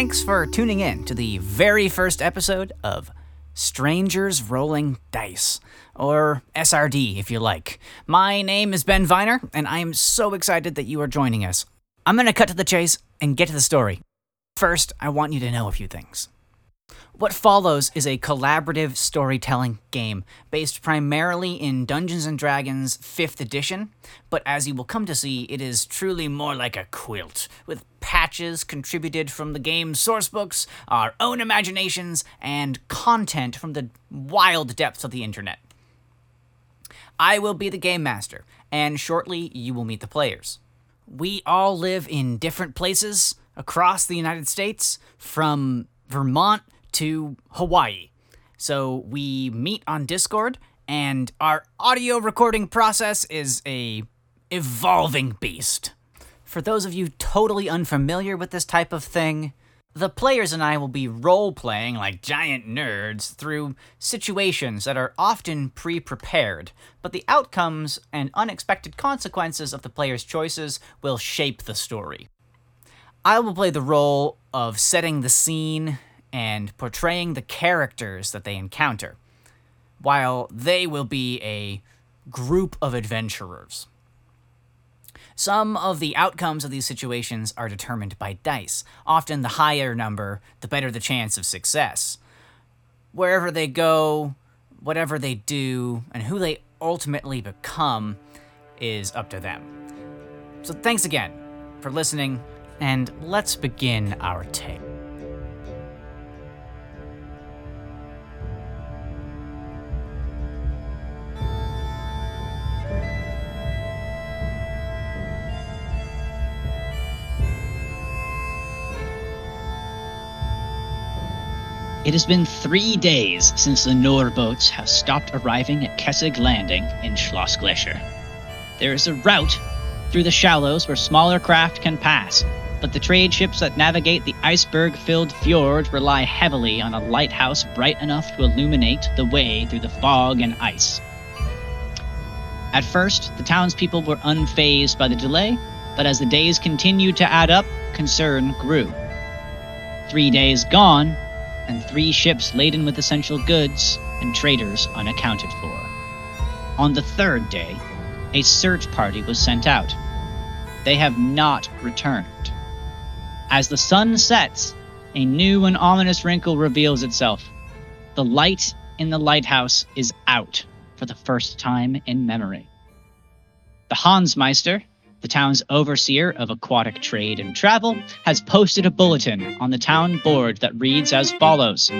thanks for tuning in to the very first episode of Strangers Rolling Dice, or SRD if you like. My name is Ben Viner, and I am so excited that you are joining us. I'm going to cut to the chase and get to the story. First, I want you to know a few things. What follows is a collaborative storytelling game based primarily in Dungeons and Dragons 5th edition, but as you will come to see, it is truly more like a quilt, with patches contributed from the game's sourcebooks, our own imaginations, and content from the wild depths of the internet. I will be the game master, and shortly you will meet the players. We all live in different places across the United States, from Vermont to Hawaii. So we meet on Discord and our audio recording process is a evolving beast. For those of you totally unfamiliar with this type of thing, the players and I will be role playing like giant nerds through situations that are often pre prepared, but the outcomes and unexpected consequences of the player's choices will shape the story. I will play the role of setting the scene and portraying the characters that they encounter, while they will be a group of adventurers. Some of the outcomes of these situations are determined by dice. Often, the higher number, the better the chance of success. Wherever they go, whatever they do, and who they ultimately become is up to them. So, thanks again for listening, and let's begin our tale. It has been three days since the Nor boats have stopped arriving at Kessig Landing in Schloss Glacier. There is a route through the shallows where smaller craft can pass, but the trade ships that navigate the iceberg filled fjord rely heavily on a lighthouse bright enough to illuminate the way through the fog and ice. At first, the townspeople were unfazed by the delay, but as the days continued to add up, concern grew. Three days gone, and three ships laden with essential goods and traders unaccounted for. On the third day, a search party was sent out. They have not returned. As the sun sets, a new and ominous wrinkle reveals itself. The light in the lighthouse is out for the first time in memory. The Hansmeister, the town's overseer of aquatic trade and travel, has posted a bulletin on the town board that reads as follows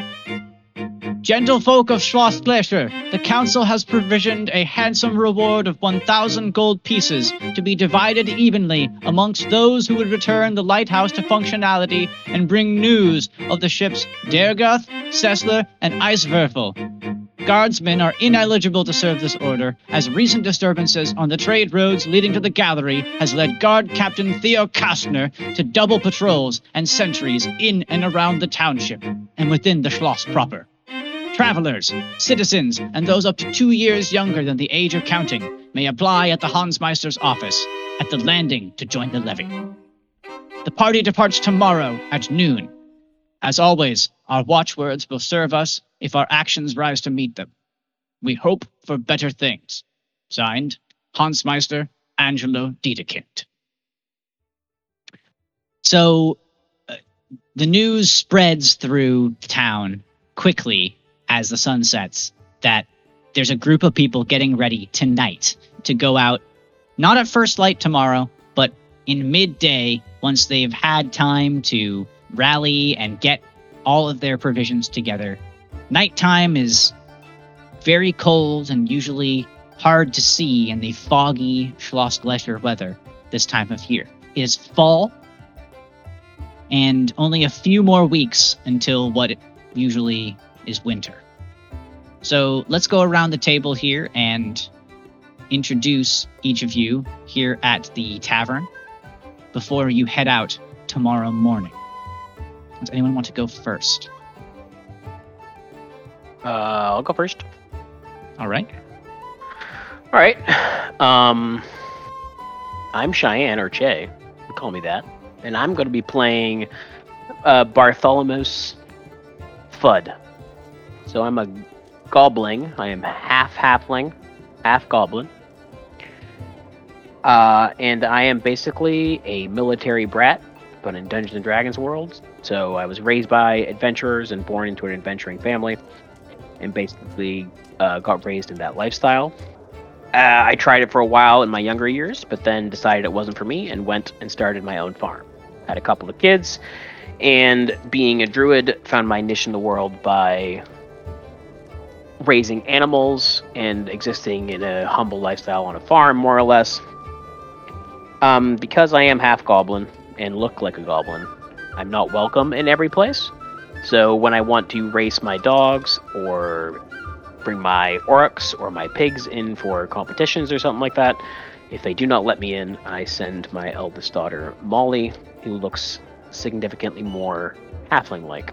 Gentlefolk of Schloss Glacier, the council has provisioned a handsome reward of 1,000 gold pieces to be divided evenly amongst those who would return the lighthouse to functionality and bring news of the ships Dergath, Sessler, and Eiswerfel. Guardsmen are ineligible to serve this order, as recent disturbances on the trade roads leading to the gallery has led Guard Captain Theo Kastner to double patrols and sentries in and around the township and within the Schloss proper. Travelers, citizens, and those up to two years younger than the age of counting may apply at the Hansmeister's office at the landing to join the levy. The party departs tomorrow at noon. As always, our watchwords will serve us if our actions rise to meet them. We hope for better things. Signed, Hans Meister, Angelo Dedekind. So, uh, the news spreads through town quickly as the sun sets that there's a group of people getting ready tonight to go out, not at first light tomorrow, but in midday once they've had time to rally and get all of their provisions together. Nighttime is very cold and usually hard to see in the foggy Schloss Glacier weather this time of year. It is fall, and only a few more weeks until what usually is winter. So let's go around the table here and introduce each of you here at the tavern before you head out tomorrow morning. Does anyone want to go first? Uh, I'll go first. All right. All right. Um, I'm Cheyenne or Che. You call me that, and I'm going to be playing uh, Bartholomeus Fudd. So I'm a goblin. I am half halfling, half goblin. Uh, and I am basically a military brat, but in Dungeons and Dragons world. So I was raised by adventurers and born into an adventuring family, and basically uh, got raised in that lifestyle. Uh, I tried it for a while in my younger years, but then decided it wasn't for me and went and started my own farm. Had a couple of kids, and being a druid, found my niche in the world by raising animals and existing in a humble lifestyle on a farm, more or less. Um, because I am half goblin and look like a goblin, I'm not welcome in every place. So when I want to race my dogs or bring my oryx or my pigs in for competitions or something like that, if they do not let me in, I send my eldest daughter, Molly, who looks significantly more halfling like.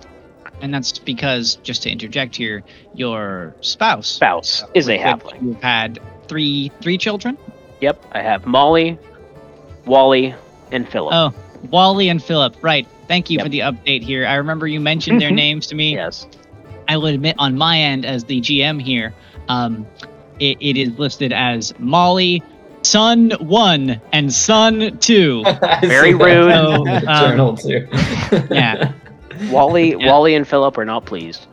And that's because, just to interject here, your spouse Spouse is a halfling. You've had three three children. Yep, I have Molly, Wally, and Philip. Oh, Wally and Philip. Right. Thank you Yep. for the update here. I remember you mentioned their Mhm. names to me. Yes. I will admit, on my end, as the GM here, um, it, it is listed as Molly, Son One, and Son Two. Very rude. So, um, Journal too. yeah. Wally, Yeah. Wally, and Philip are not pleased.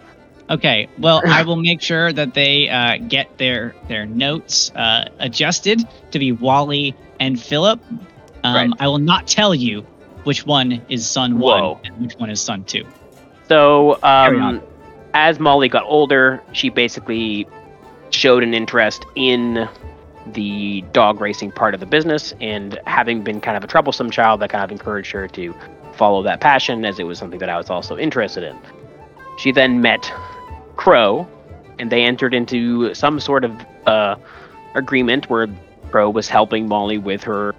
Okay. Well, I will make sure that they uh, get their their notes uh, adjusted to be Wally and Philip. Um, Right. I will not tell you which one is Son Whoa. One and which one is Son Two. So, um, as Molly got older, she basically showed an interest in the dog racing part of the business, and having been kind of a troublesome child, that kind of encouraged her to follow that passion, as it was something that I was also interested in. She then met Crow, and they entered into some sort of uh, agreement where Crow was helping Molly with her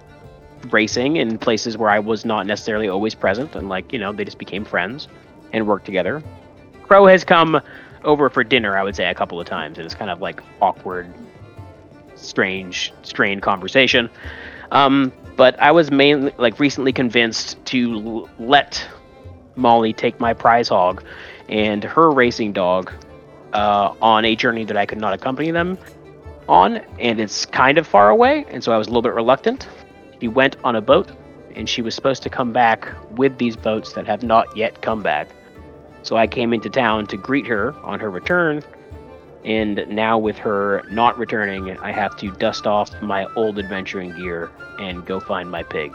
racing in places where I was not necessarily always present, and like you know, they just became friends and worked together. Crow has come over for dinner, I would say, a couple of times, and it's kind of like awkward, strange, strained conversation. Um, but I was mainly like recently convinced to l- let Molly take my prize hog and her racing dog uh, on a journey that I could not accompany them on, and it's kind of far away, and so I was a little bit reluctant. She went on a boat, and she was supposed to come back with these boats that have not yet come back. So I came into town to greet her on her return, and now with her not returning, I have to dust off my old adventuring gear and go find my pig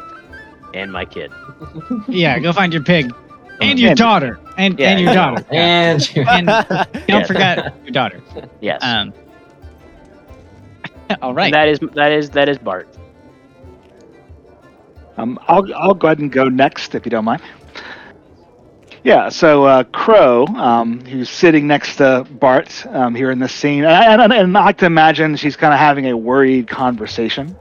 and my kid. Yeah, go find your pig and your And- daughter and, Yeah, and your yeah. daughter. And you- And don't Yes. forget your daughter. Yes, Um. all And right. that is that is that is Bart. Um, I'll I'll go ahead and go next if you don't mind. Yeah, so uh, Crow, um, who's sitting next to Bart um, here in this scene, and, and, and I like to imagine she's kind of having a worried conversation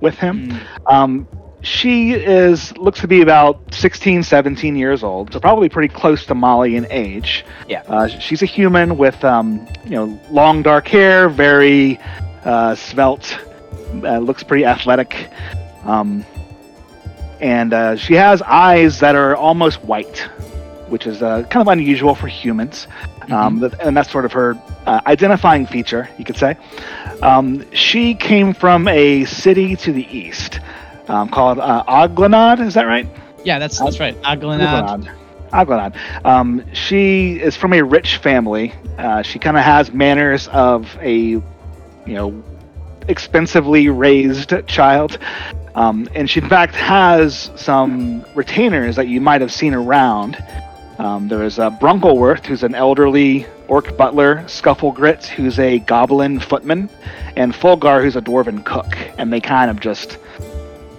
with him. Mm, Um, she is looks to be about 16, 17 years old, so probably pretty close to Molly in age. Yeah. Uh, she's a human with um, you know long dark hair, very uh, svelte, uh, looks pretty athletic, um, and uh, she has eyes that are almost white, which is uh, kind of unusual for humans. Um, th- and that's sort of her uh, identifying feature, you could say. Um, she came from a city to the east um, called uh, Aglanad. Is that right? Yeah, that's that's right. Aglanad. Aglanad. Um, she is from a rich family. Uh, she kind of has manners of a, you know, expensively raised child. Um, and she, in fact, has some retainers that you might have seen around. Um, there is uh, Brunkelworth, who's an elderly orc butler, Scufflegrit, who's a goblin footman, and Fulgar, who's a dwarven cook. And they kind of just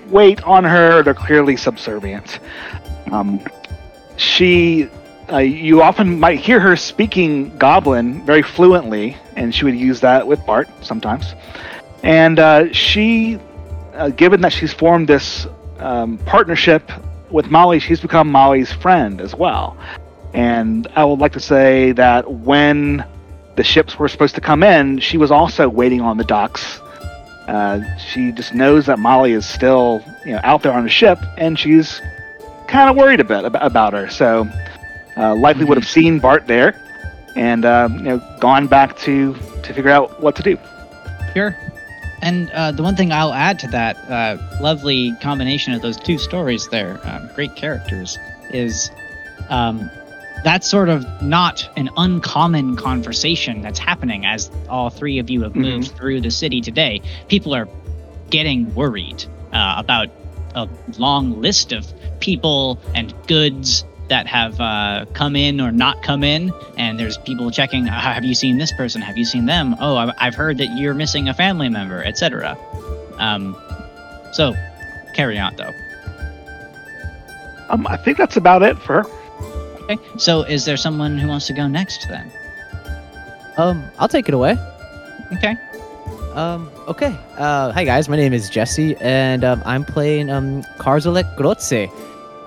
wait on her. They're clearly subservient. Um, she, uh, you often might hear her speaking Goblin very fluently, and she would use that with Bart sometimes. And uh, she, uh, given that she's formed this um, partnership with Molly, she's become Molly's friend as well. And I would like to say that when the ships were supposed to come in, she was also waiting on the docks. Uh, she just knows that Molly is still, you know, out there on the ship, and she's kind of worried a bit ab- about her. So uh, likely would have seen Bart there, and uh, you know gone back to to figure out what to do. Sure. And uh, the one thing I'll add to that uh, lovely combination of those two stories there, um, great characters, is um, that's sort of not an uncommon conversation that's happening as all three of you have moved through the city today. People are getting worried uh, about a long list of people and goods that have uh, come in or not come in, and there's people checking. "Ah, Have you seen this person? Have you seen them? Oh, I- I've heard that you're missing a family member, etc. Um, so carry on though. Um, I think that's about it for. Okay. So is there someone who wants to go next then? Um, I'll take it away. Okay. Um, okay. Uh, hi guys, my name is Jesse, and um, I'm playing um Karzalek Grotze.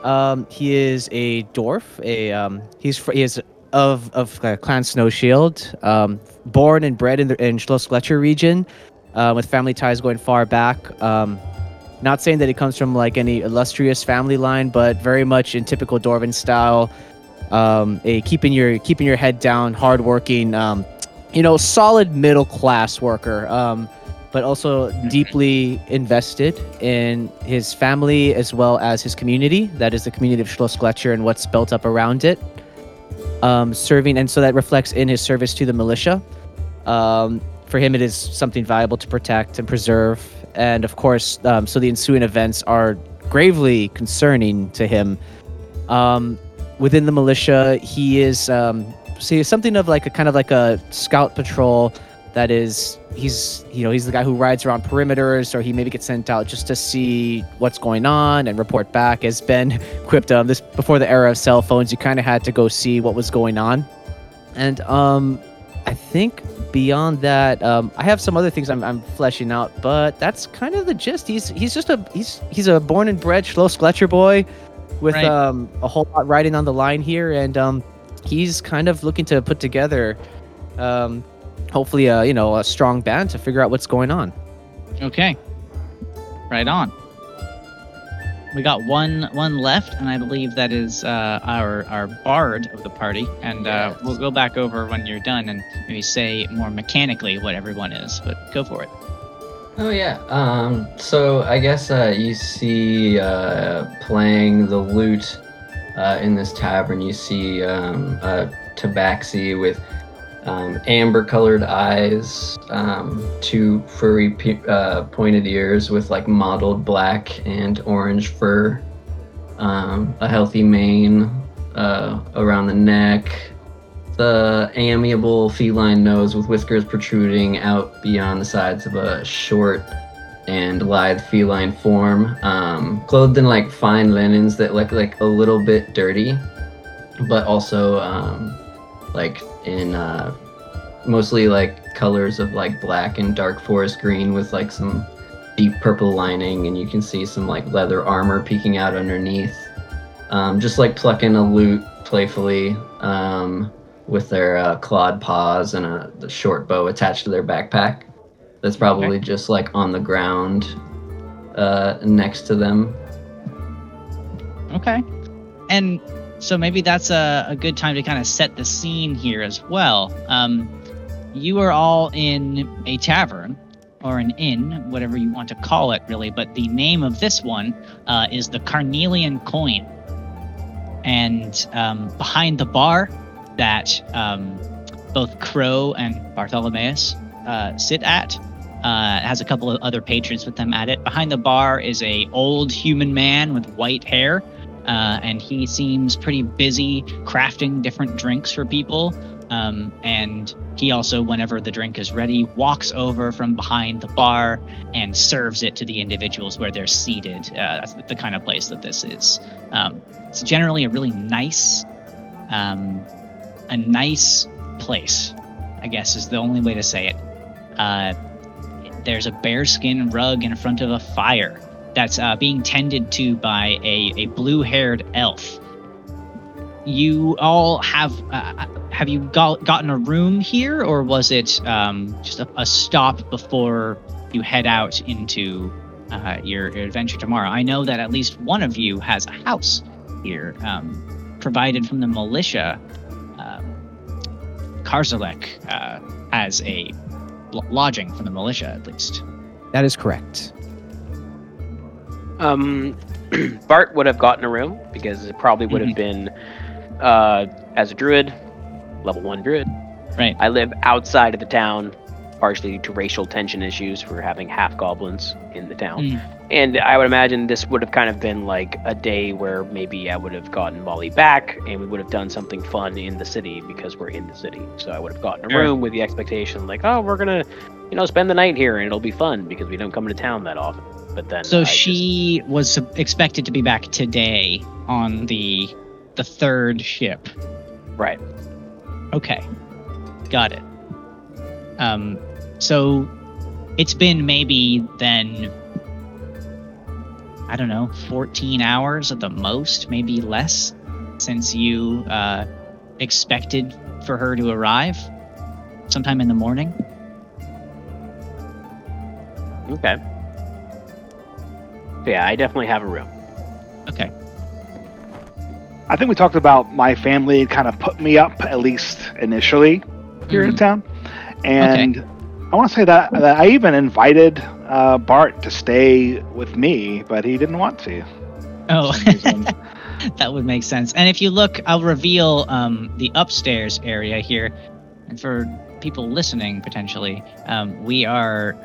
Um, he is a dwarf. A um, he's fr- he is of of uh, Clan Snow Shield. Um, born and bred in the in Schloss Gletscher region, uh, with family ties going far back. Um, not saying that he comes from like any illustrious family line, but very much in typical Dwarven style. Um, a keeping your keeping your head down, hardworking. Um, you know, solid middle class worker, um, but also deeply invested in his family as well as his community. That is the community of Schloss Gletscher and what's built up around it. Um, serving, and so that reflects in his service to the militia. Um, for him, it is something valuable to protect and preserve. And of course, um, so the ensuing events are gravely concerning to him. Um, within the militia, he is um, he's something of like a kind of like a scout patrol that is he's you know he's the guy who rides around perimeters or he maybe gets sent out just to see what's going on and report back. As ben quipped um this before the era of cell phones you kind of had to go see what was going on. And um i think beyond that um i have some other things i'm, I'm fleshing out but that's kind of the gist. He's he's just a he's he's a born and bred schloss gletscher boy with Right. um a whole lot riding on the line here and um he's kind of looking to put together um hopefully a you know a strong band to figure out what's going on Okay. Right on. We got one one left, and I believe that is uh, our our bard of the party. And uh, we'll go back over when you're done and maybe say more mechanically what everyone is. But go for it. Oh yeah. Um. So I guess uh, you see uh, playing the lute uh, in this tavern. You see um, a tabaxi with um, amber-colored eyes, um, two furry uh, pointed ears with like mottled black and orange fur, um, a healthy mane uh, around the neck, the amiable feline nose with whiskers protruding out beyond the sides of a short and lithe feline form, um, clothed in like fine linens that look like a little bit dirty, but also um, like in uh, mostly like colors of like black and dark forest green with like some deep purple lining, and you can see some like leather armor peeking out underneath. Um, just like plucking a lute playfully. Um, with their uh, clawed paws and a the short bow attached to their backpack. That's probably just like on the ground uh, next to them. Okay. And so maybe that's a, a good time to kind of set the scene here as well. Um, you are all in a tavern or an inn, whatever you want to call it, really. But the name of this one uh, is the Carnelian Coin. And um, behind the bar that um, both Crow and Bartholomeus uh, sit at, uh, has a couple of other patrons with them at it. Behind the bar is a old human man with white hair, uh, and he seems pretty busy crafting different drinks for people. Um, and he also, whenever the drink is ready, walks over from behind the bar and serves it to the individuals where they're seated. Uh, that's the kind of place that this is. Um, it's generally a really nice, um, a nice place. I guess is the only way to say it. Uh, there's a bearskin rug in front of a fire that's uh, being tended to by a, a blue-haired elf. You all have uh, have you got, gotten a room here, or was it um, just a, a stop before you head out into uh, your, your adventure tomorrow? I know that at least one of you has a house here, um, provided from the militia. Um, Karzalek uh, has a lodging from the militia, at least. That is correct. Um, Bart would have gotten a room because it probably would have been, uh, as a druid, level one druid. Right. I live outside of the town, partially due to racial tension issues for having half goblins in the town. Mm. And I would imagine this would have kind of been like a day where maybe I would have gotten Molly back and we would have done something fun in the city because we're in the city. So I would have gotten a Sure. room with the expectation like, oh, we're gonna, you know, spend the night here and it'll be fun because we don't come into town that often. But then So I just- she was expected to be back today on the the third ship. right. Okay, got it. Um, so it's been maybe then I don't know, 14 hours at the most, maybe less, since you uh, expected for her to arrive sometime in the morning. Okay. So yeah, I definitely have a room. Okay. I think we talked about my family kind of put me up at least initially here in Mhm. town, and I want to say that, that I even invited uh, Bart to stay with me, but he didn't want to. Oh, for some reason. that would make sense. And if you look, I'll reveal um, the upstairs area here. And for people listening, potentially, um, we are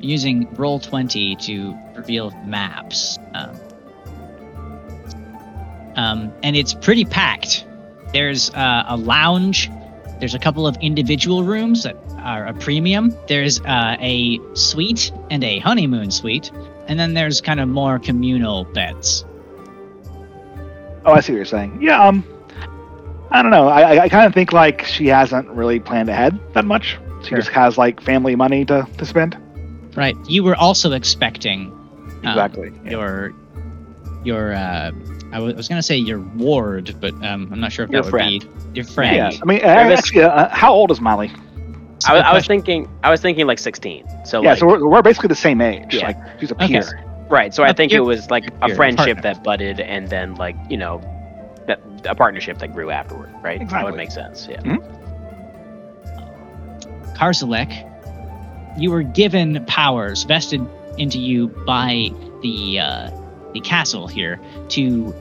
using Roll20 to reveal maps. Um, um, and it's pretty packed. There's uh, a lounge, there's a couple of individual rooms that are a premium, there's uh, a suite and a honeymoon suite, and then there's kind of more communal beds. oh, I see what you're saying. Yeah, um, I don't know. I, I, I kind of think like she hasn't really planned ahead that much. She Sure. just has like family money to, to spend. Right. You were also expecting um, Exactly. yeah. your your uh I was gonna say your ward, but um I'm not sure if Your that would friend. be your friend. Yeah, I mean, Travis- actually, uh, how old is Molly? I, was- I was thinking, I was thinking like 16. So yeah, like, so we're, we're basically the same age. Yeah. Like she's a Okay. peer. right. So I Uh, think it was like a a friendship partner. that budded, and then like you know, that a partnership that grew afterward. Right. Exactly. That would make sense. Yeah. Karzalek, you were given powers vested into you by the uh, the castle here to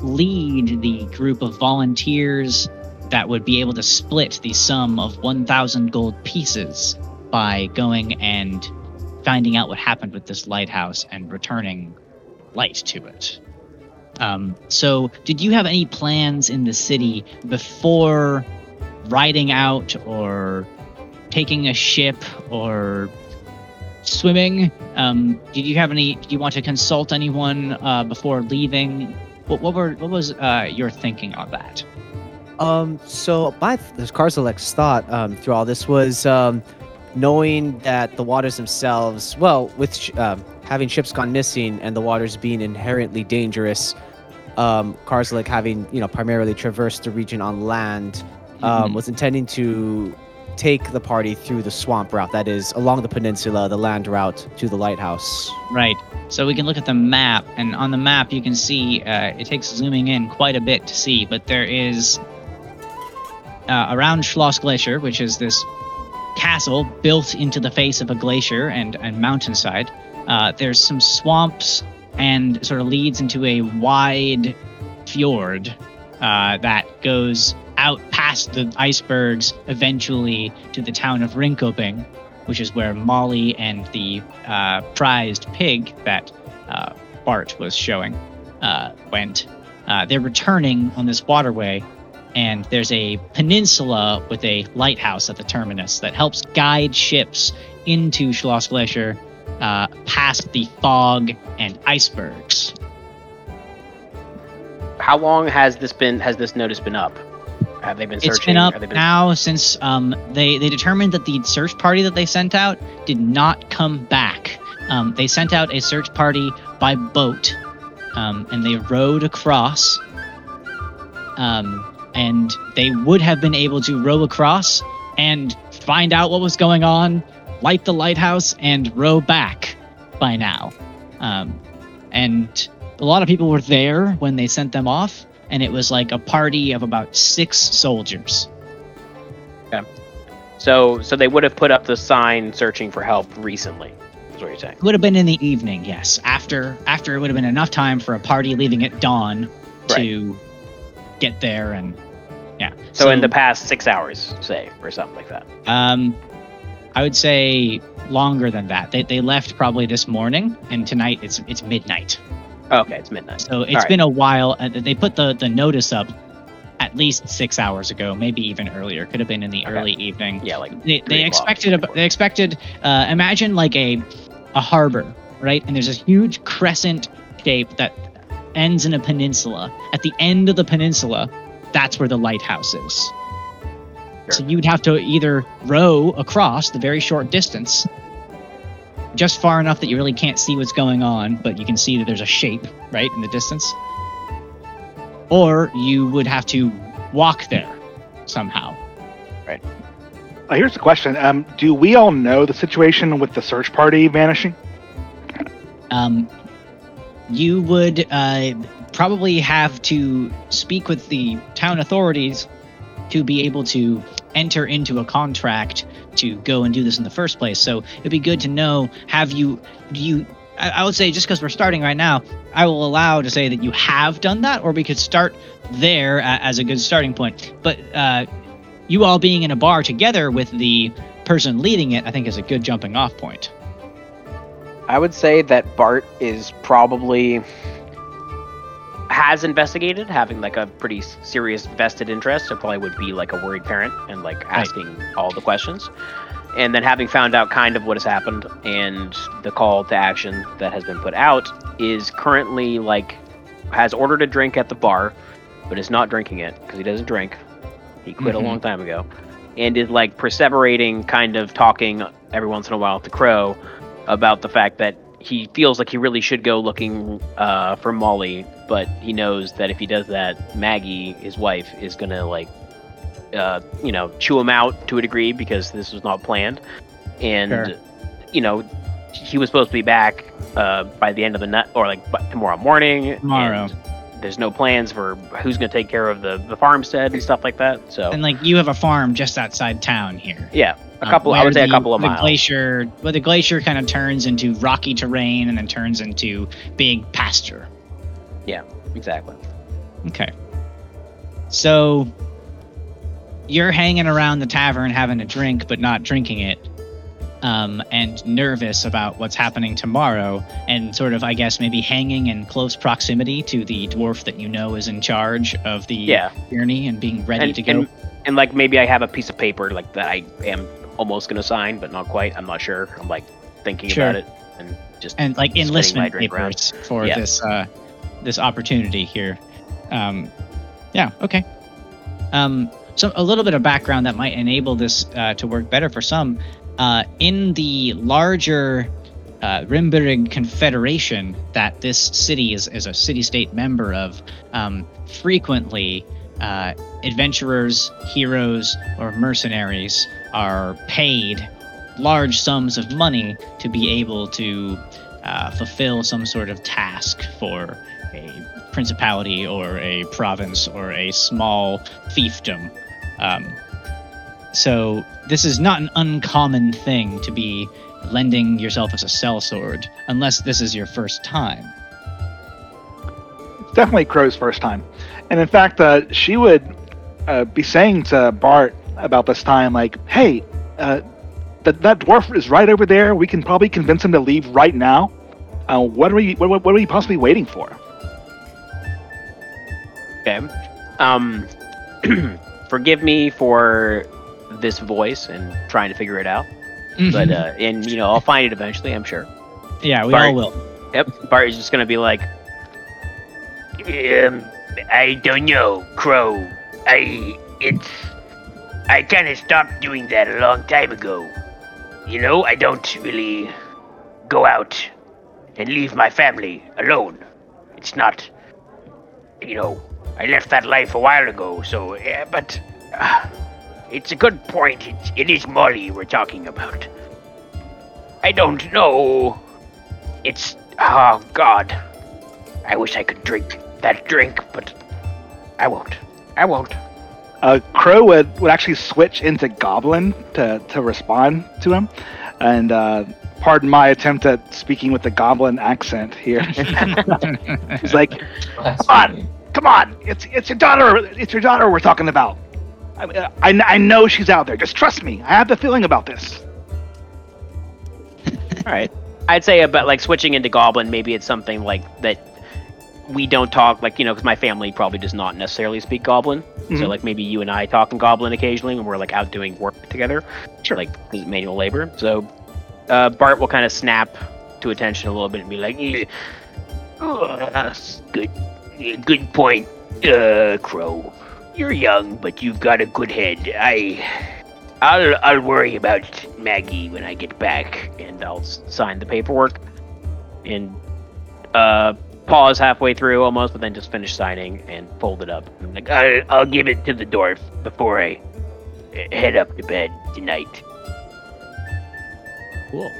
lead the group of volunteers that would be able to split the sum of 1,000 gold pieces by going and finding out what happened with this lighthouse and returning light to it. Um, so, did you have any plans in the city before riding out or taking a ship or swimming? Um, did you have any? Do you want to consult anyone uh, before leaving? What, what were what was uh, your thinking on that? Um, so my Karzalek's thought um, through all this was um, knowing that the waters themselves, well, with sh- um, having ships gone missing and the waters being inherently dangerous, um, Karzalek having you know primarily traversed the region on land, um, Mhm. was intending to take the party through the swamp route, that is along the peninsula, the land route to the lighthouse. Right. So we can look at the map, and on the map you can see uh, it takes zooming in quite a bit to see, but there is uh, around Schloss Glacier, which is this castle built into the face of a glacier and, and mountainside. Uh, there's some swamps and sort of leads into a wide fjord uh, that goes out past the icebergs, eventually to the town of Rinkoping, which is where Molly and the uh, prized pig that uh, Bart was showing uh, went. Uh, they're returning on this waterway, and there's a peninsula with a lighthouse at the terminus that helps guide ships into Schloss Glacier uh, past the fog and icebergs. How long has this been? Has this notice been up? Have they been searching? It's been up been- now since um, they they determined that the search party that they sent out did not come back. Um, they sent out a search party by boat, um, and they rowed across. Um, and they would have been able to row across and find out what was going on, light the lighthouse, and row back by now. Um, and a lot of people were there when they sent them off, and it was like a party of about six soldiers. So so they would have put up the sign searching for help recently. Is what you're saying? It would have been in the evening, yes. After after it would have been enough time for a party leaving at dawn to get there and yeah. So, in the past six hours, say, or something like that. um I would say longer than that. They they left probably this morning and tonight it's it's midnight. Okay, it's midnight. So it's Alright. been a while. Uh, they put the the notice up at least 6 hours ago, maybe even earlier. Could have been in the Okay. early evening. Yeah, like they, they expected a, they expected uh, imagine like a a harbor right and there's this huge crescent shape that ends in a peninsula at the end of the peninsula that's where the lighthouse is so you'd have to either row across the very short distance just far enough that you really can't see what's going on but you can see that there's a shape right in the distance. Or you would have to walk there somehow. Uh, here's the question: um, Do we all know the situation with the search party vanishing? um, you would uh, probably have to speak with the town authorities to be able to enter into a contract to go and do this in the first place. So it'd be good to know have you do you I, would say just because we're starting right now, I will allow to say that you have done that, or we could start there as a good starting point. But uh, you all being in a bar together with the person leading it, I think is a good jumping off point. I would say that Bart is probably has investigated, having like a pretty serious vested interest. So probably would be like a worried parent and like asking all the questions, and then having found out kind of what has happened and the call to action that has been put out is currently like has ordered a drink at the bar, but is not drinking it because he doesn't drink. He quit Mhm. a long time ago, and is like perseverating, kind of talking every once in a while to crow about the fact that he feels like he really should go looking uh, for Molly, but he knows that if he does that, Maggie, his wife, is gonna like, uh, you know, chew him out to a degree because this was not planned, and Sure. you know, he was supposed to be back uh, by the end of the night or like tomorrow morning. Tomorrow. and there's no plans for who's gonna take care of the the farmstead and stuff like that. So And like you have a farm just outside town here. yeah, a um, couple. I where would say a couple of the miles. glacier, where the glacier kind of turns into rocky terrain and then turns into big pasture. Yeah, exactly. Okay. So you're hanging around the tavern having a drink, but not drinking it, um, and nervous about what's happening tomorrow, and sort of, I guess, maybe hanging in close proximity to the dwarf that you know is in charge of the Yeah. journey and being ready and, to go. And, and like maybe I have a piece of paper like that I am almost gonna sign, but not quite. I'm not sure. I'm like thinking Sure. about it and just and like enlistment drink around. papers for Yeah. this uh this opportunity here um yeah okay um so a little bit of background that might enable this uh, to work better for some uh in the larger uh, Confederation that this city is, is a city state member of, um, frequently uh, adventurers, heroes, or mercenaries are paid large sums of money to be able to uh, fulfill some sort of task for a principality or a province or a small fiefdom. Um, so this is not an uncommon thing to be lending yourself as a sellsword, unless this is your first time. It's definitely Crow's first time. And in fact, uh, she would uh, be saying to Bart about this time, like, hey, uh, that, that dwarf is right over there. We can probably convince him to leave right now. Uh, what are we what, what, what are we possibly waiting for? Okay. Um, forgive me for this voice and trying to figure it out, but uh, and you know I'll find it eventually. I'm sure. yeah, we Bart- all will. Yep. Bart is just gonna be like, um, I don't know, Crow. I it's I kind of stopped doing that a long time ago. You know, I don't really go out and leave my family alone. It's not, you know, I left that life a while ago. So, yeah, but uh, it's a good point. It's, it is Molly we're talking about. I don't know. It's oh God. I wish I could drink that drink, but I won't. I won't. Uh, Crow would, would actually switch into Goblin to, to respond to him. And uh, pardon my attempt at speaking with the Goblin accent here. He's like, Blasphemy. come on, it's, it's your daughter. It's your daughter we're talking about. I, I, I know she's out there. Just trust me. I have the feeling about this. All right. I'd say about like switching into Goblin. Maybe it's something like that. We don't talk like you know because my family probably does not necessarily speak Goblin. So Mhm. like maybe you and I talk in Goblin occasionally when we're like out doing work together. Sure. Like 'cause it's manual labor. So uh, Bart will kind of snap to attention a little bit and be like, "Eh, oh, that's good, good point, uh, Crow. You're young, but you've got a good head. I, I'll, I'll worry about Maggie when I get back, and I'll sign the paperwork. And uh, pause halfway through almost, but then just finish signing and fold it up. I'm like, I, I'll give it to the dwarf before I eh, head up to bed tonight. Cool.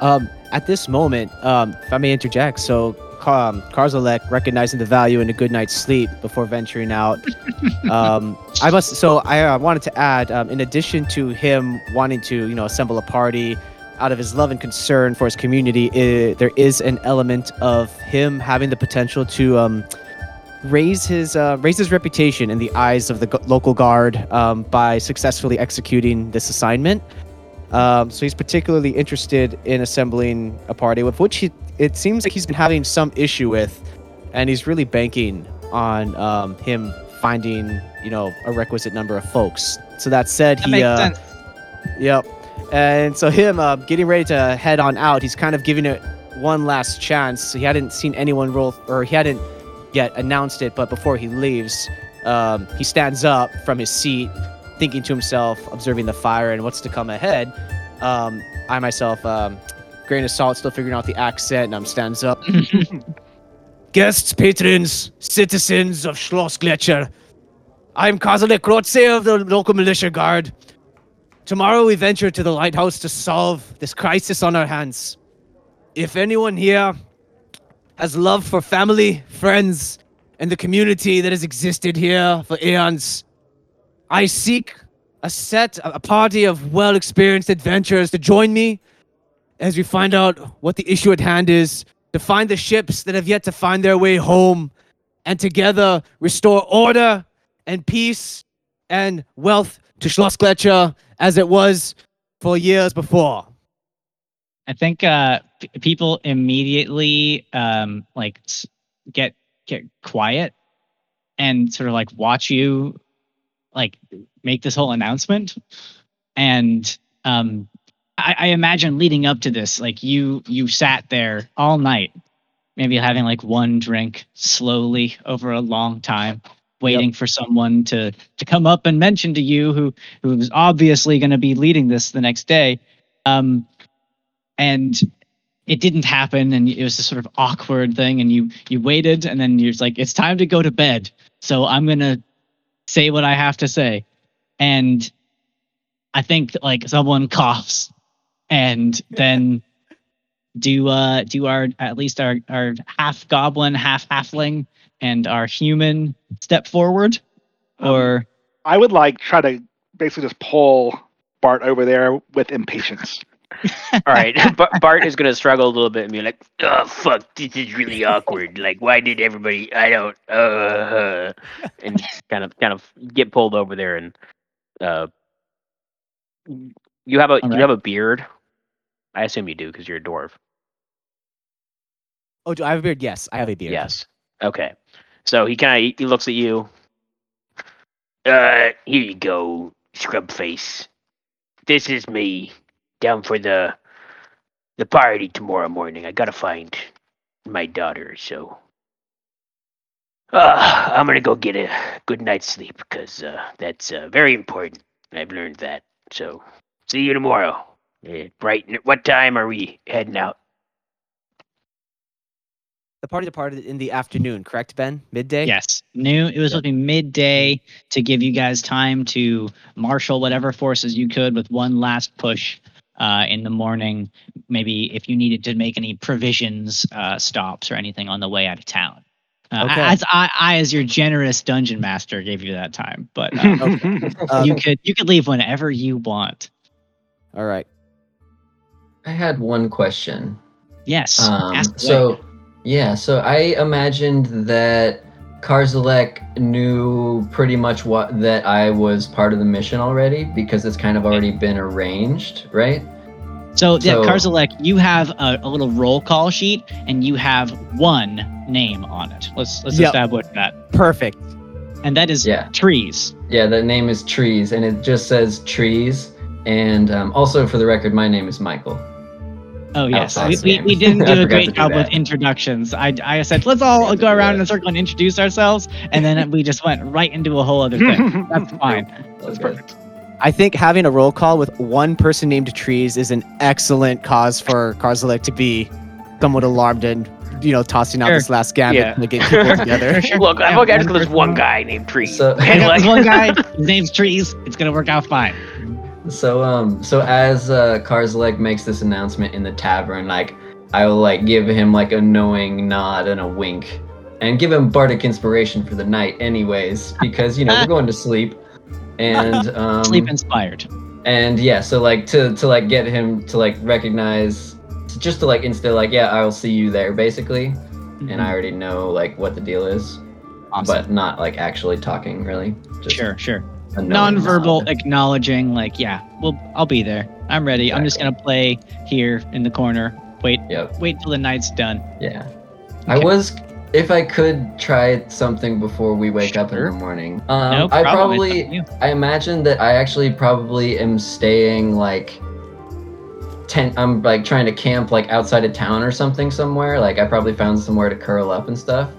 Um, at this moment, um, if I may interject, so um, Karzalek recognizing the value in a good night's sleep before venturing out. um, I must. So I uh, wanted to add, um, in addition to him wanting to, you know, assemble a party out of his love and concern for his community, i there is an element of him having the potential to um, raise his uh, raise his reputation in the eyes of the local guard um, by successfully executing this assignment. Um, so he's particularly interested in assembling a party with which he it seems like he's been having some issue with, and he's really banking on um, him finding you know a requisite number of folks. So that said, That he uh. Yep. And so him uh, getting ready to head on out, he's kind of giving it one last chance. He hadn't seen anyone roll, or he hadn't yet announced it, but before he leaves, um, he stands up from his seat, thinking to himself, observing the fire and what's to come ahead. Um, I myself, um, grain of salt, still figuring out the accent, and I'm stands up. Guests, patrons, citizens of Schloss Gletscher. I'm Kazalek Krotze of the local militia guard. Tomorrow we venture to the lighthouse to solve this crisis on our hands. If anyone here has love for family, friends, and the community that has existed here for eons, I seek a set, a party of well experienced adventurers to join me as we find out what the issue at hand is, to find the ships that have yet to find their way home, and together restore order and peace and wealth to Schloss Gletscher as it was for years before. I think uh, p- people immediately um, like get get quiet and sort of like watch you like make this whole announcement. And um, I, I imagine leading up to this, like you you sat there all night, maybe having like one drink slowly over a long time, waiting for someone to to come up and mention to you who who was obviously going to be leading this the next day. Um, and it didn't happen and it was this sort of awkward thing and you you waited and then you're like it's time to go to bed so i'm gonna say what i have to say and i think like someone coughs and then do uh do our at least our our half goblin half halfling and our human step forward Um, or I would like try to basically just pull Bart over there with impatience. All right, Ba- Bart is gonna struggle a little bit and be like, "Oh fuck, this is really awkward. Like, why did everybody? I don't." Uh, and kind of, kind of get pulled over there, and uh, you have a All you have a beard. I assume you do because you're a dwarf. Oh, do I have a beard? Yes, I have a beard. Yes. Okay. So he kind of he looks at you. Uh, here you go, scrub face. This is me down for the the party tomorrow morning. I gotta find my daughter, so uh, I'm gonna go get a good night's sleep because uh, that's uh, very important. I've learned that. So see you tomorrow. Bright. What time are we heading out? The party departed in the afternoon, correct, Ben? Midday? Yes, new. It was Yep. looking midday to give you guys time to marshal whatever forces you could with one last push uh, in the morning. Maybe if you needed to make any provisions uh, stops or anything on the way out of town. Uh, Okay. As I, I, as your generous dungeon master, gave you that time, but uh, Uh, you could you could leave whenever you want. all right. I had one question. Yes. Um, ask away. so, yeah, so I imagined that Karzalek knew pretty much what that I was part of the mission already because it's kind of already been arranged, right? So, yeah, So- Karzalek, you have a, a little roll call sheet, and you have one name on it. Let's let's Yep. establish that, Perfect. and that is Yeah. trees. Yeah, the name is Trees, and it just says Trees. And um, also, for the record, my name is Michael. Oh yes, we, we, we didn't do a great do job with introductions. I, I said let's all go do around in a circle and introduce ourselves, and then we just went right into a whole other thing. That's fine. That's perfect. I think having a roll call with one person named Trees is an excellent cause for Karzalek to be somewhat alarmed and, you know, tossing out Sure. this last gambit Yeah. to get people together. Look, I'm Yeah, okay one because there's one guy named Tree. So- And like, one guy. His name's Trees. It's gonna work out fine. So um so as uh Karzalek makes this announcement in the tavern, like I will like give him like a knowing nod and a wink. And give him bardic inspiration for the night anyways, because you know, we're going to sleep. And um Sleep inspired. and yeah, so like to to like get him to like recognize just to like instill like, yeah, I'll see you there basically. And I already know like what the deal is. Awesome. But not like actually talking really. Just sure, sure. Non-verbal acknowledging, like, yeah, well, I'll be there. I'm ready. I'm just gonna play here in the corner. Wait, Yep. wait till the night's done. Yeah. I was if I could try something before we wake up in the morning. Um no I problem. it's up probably. I imagine that I actually probably am staying like tent I'm like trying to camp like outside of town or something somewhere. Like I probably found somewhere to curl up and stuff.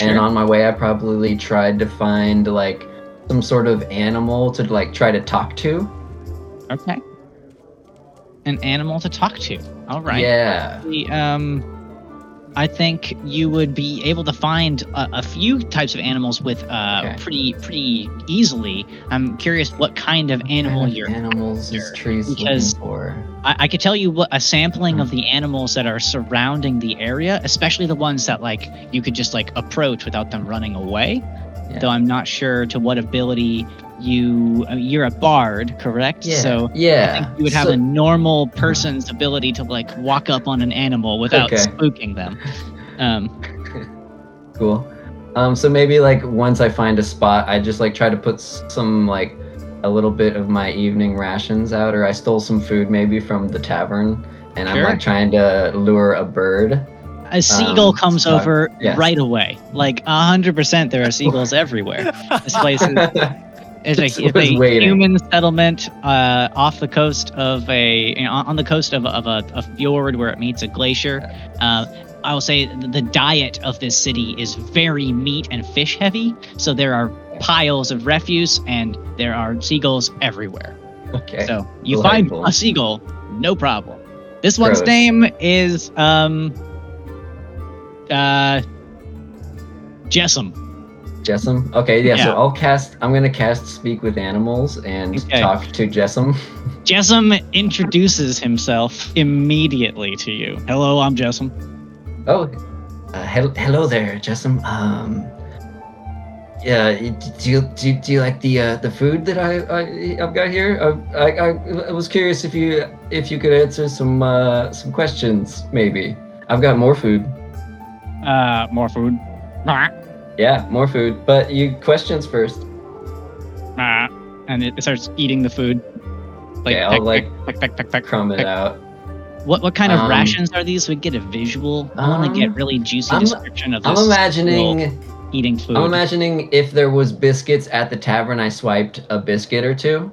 And on my way I probably tried to find like some sort of animal to like try to talk to. Okay. An animal to talk to. All right. Yeah. The, um, I think you would be able to find a, a few types of animals with uh, Okay. pretty pretty easily. I'm curious what kind of animal kind of you're. animals is after, trees because- looking for. I, I could tell you what a sampling Hmm. of the animals that are surrounding the area, especially the ones that like you could just like approach without them running away. Yeah. Though I'm not sure to what ability you. I mean, you're a bard, correct? Yeah. So yeah. I think you would have So- a normal person's ability to like walk up on an animal without Okay. spooking them. Um, Cool. Um, so maybe like once I find a spot, I just like try to put some like a little bit of my evening rations out, or I stole some food maybe from the tavern, and I'm like trying to lure a bird. A seagull Um, comes over yes. right away. Like a hundred percent, there are seagulls everywhere. This place is It's a, it's a human settlement uh, off the coast of a you know, on the coast of, of a, a fjord where it meets a glacier. Uh, I will say the diet of this city is very meat and fish heavy, so there are piles of refuse and there are seagulls everywhere. okay. So you Delightful. find a seagull, no problem. This one's Gross. name is um uh Jessam. Jessam. Okay, yeah, Yeah. So I'll cast. I'm gonna cast Speak with Animals and Okay. talk to Jessam. Jessam introduces himself immediately to you. Hello, I'm Jessam. Oh, uh, hel- hello there, Jessam. Um, yeah, do you do you, do you like the uh, the food that I, I I've got here? I, I I I was curious if you if you could answer some uh, some questions, maybe. I've got more food. Uh, more food. Ah, Yeah, more food. But you questions first. ah. And it starts eating the food. Okay, I'll, peck, like, peck, peck, peck, peck, Crumb it out. What what kind of Um, rations are these? So we get a visual. I want to get um, really juicy I'm- description of this. I'm imagining. eating food. I'm imagining if there was biscuits at the tavern, I swiped a biscuit or two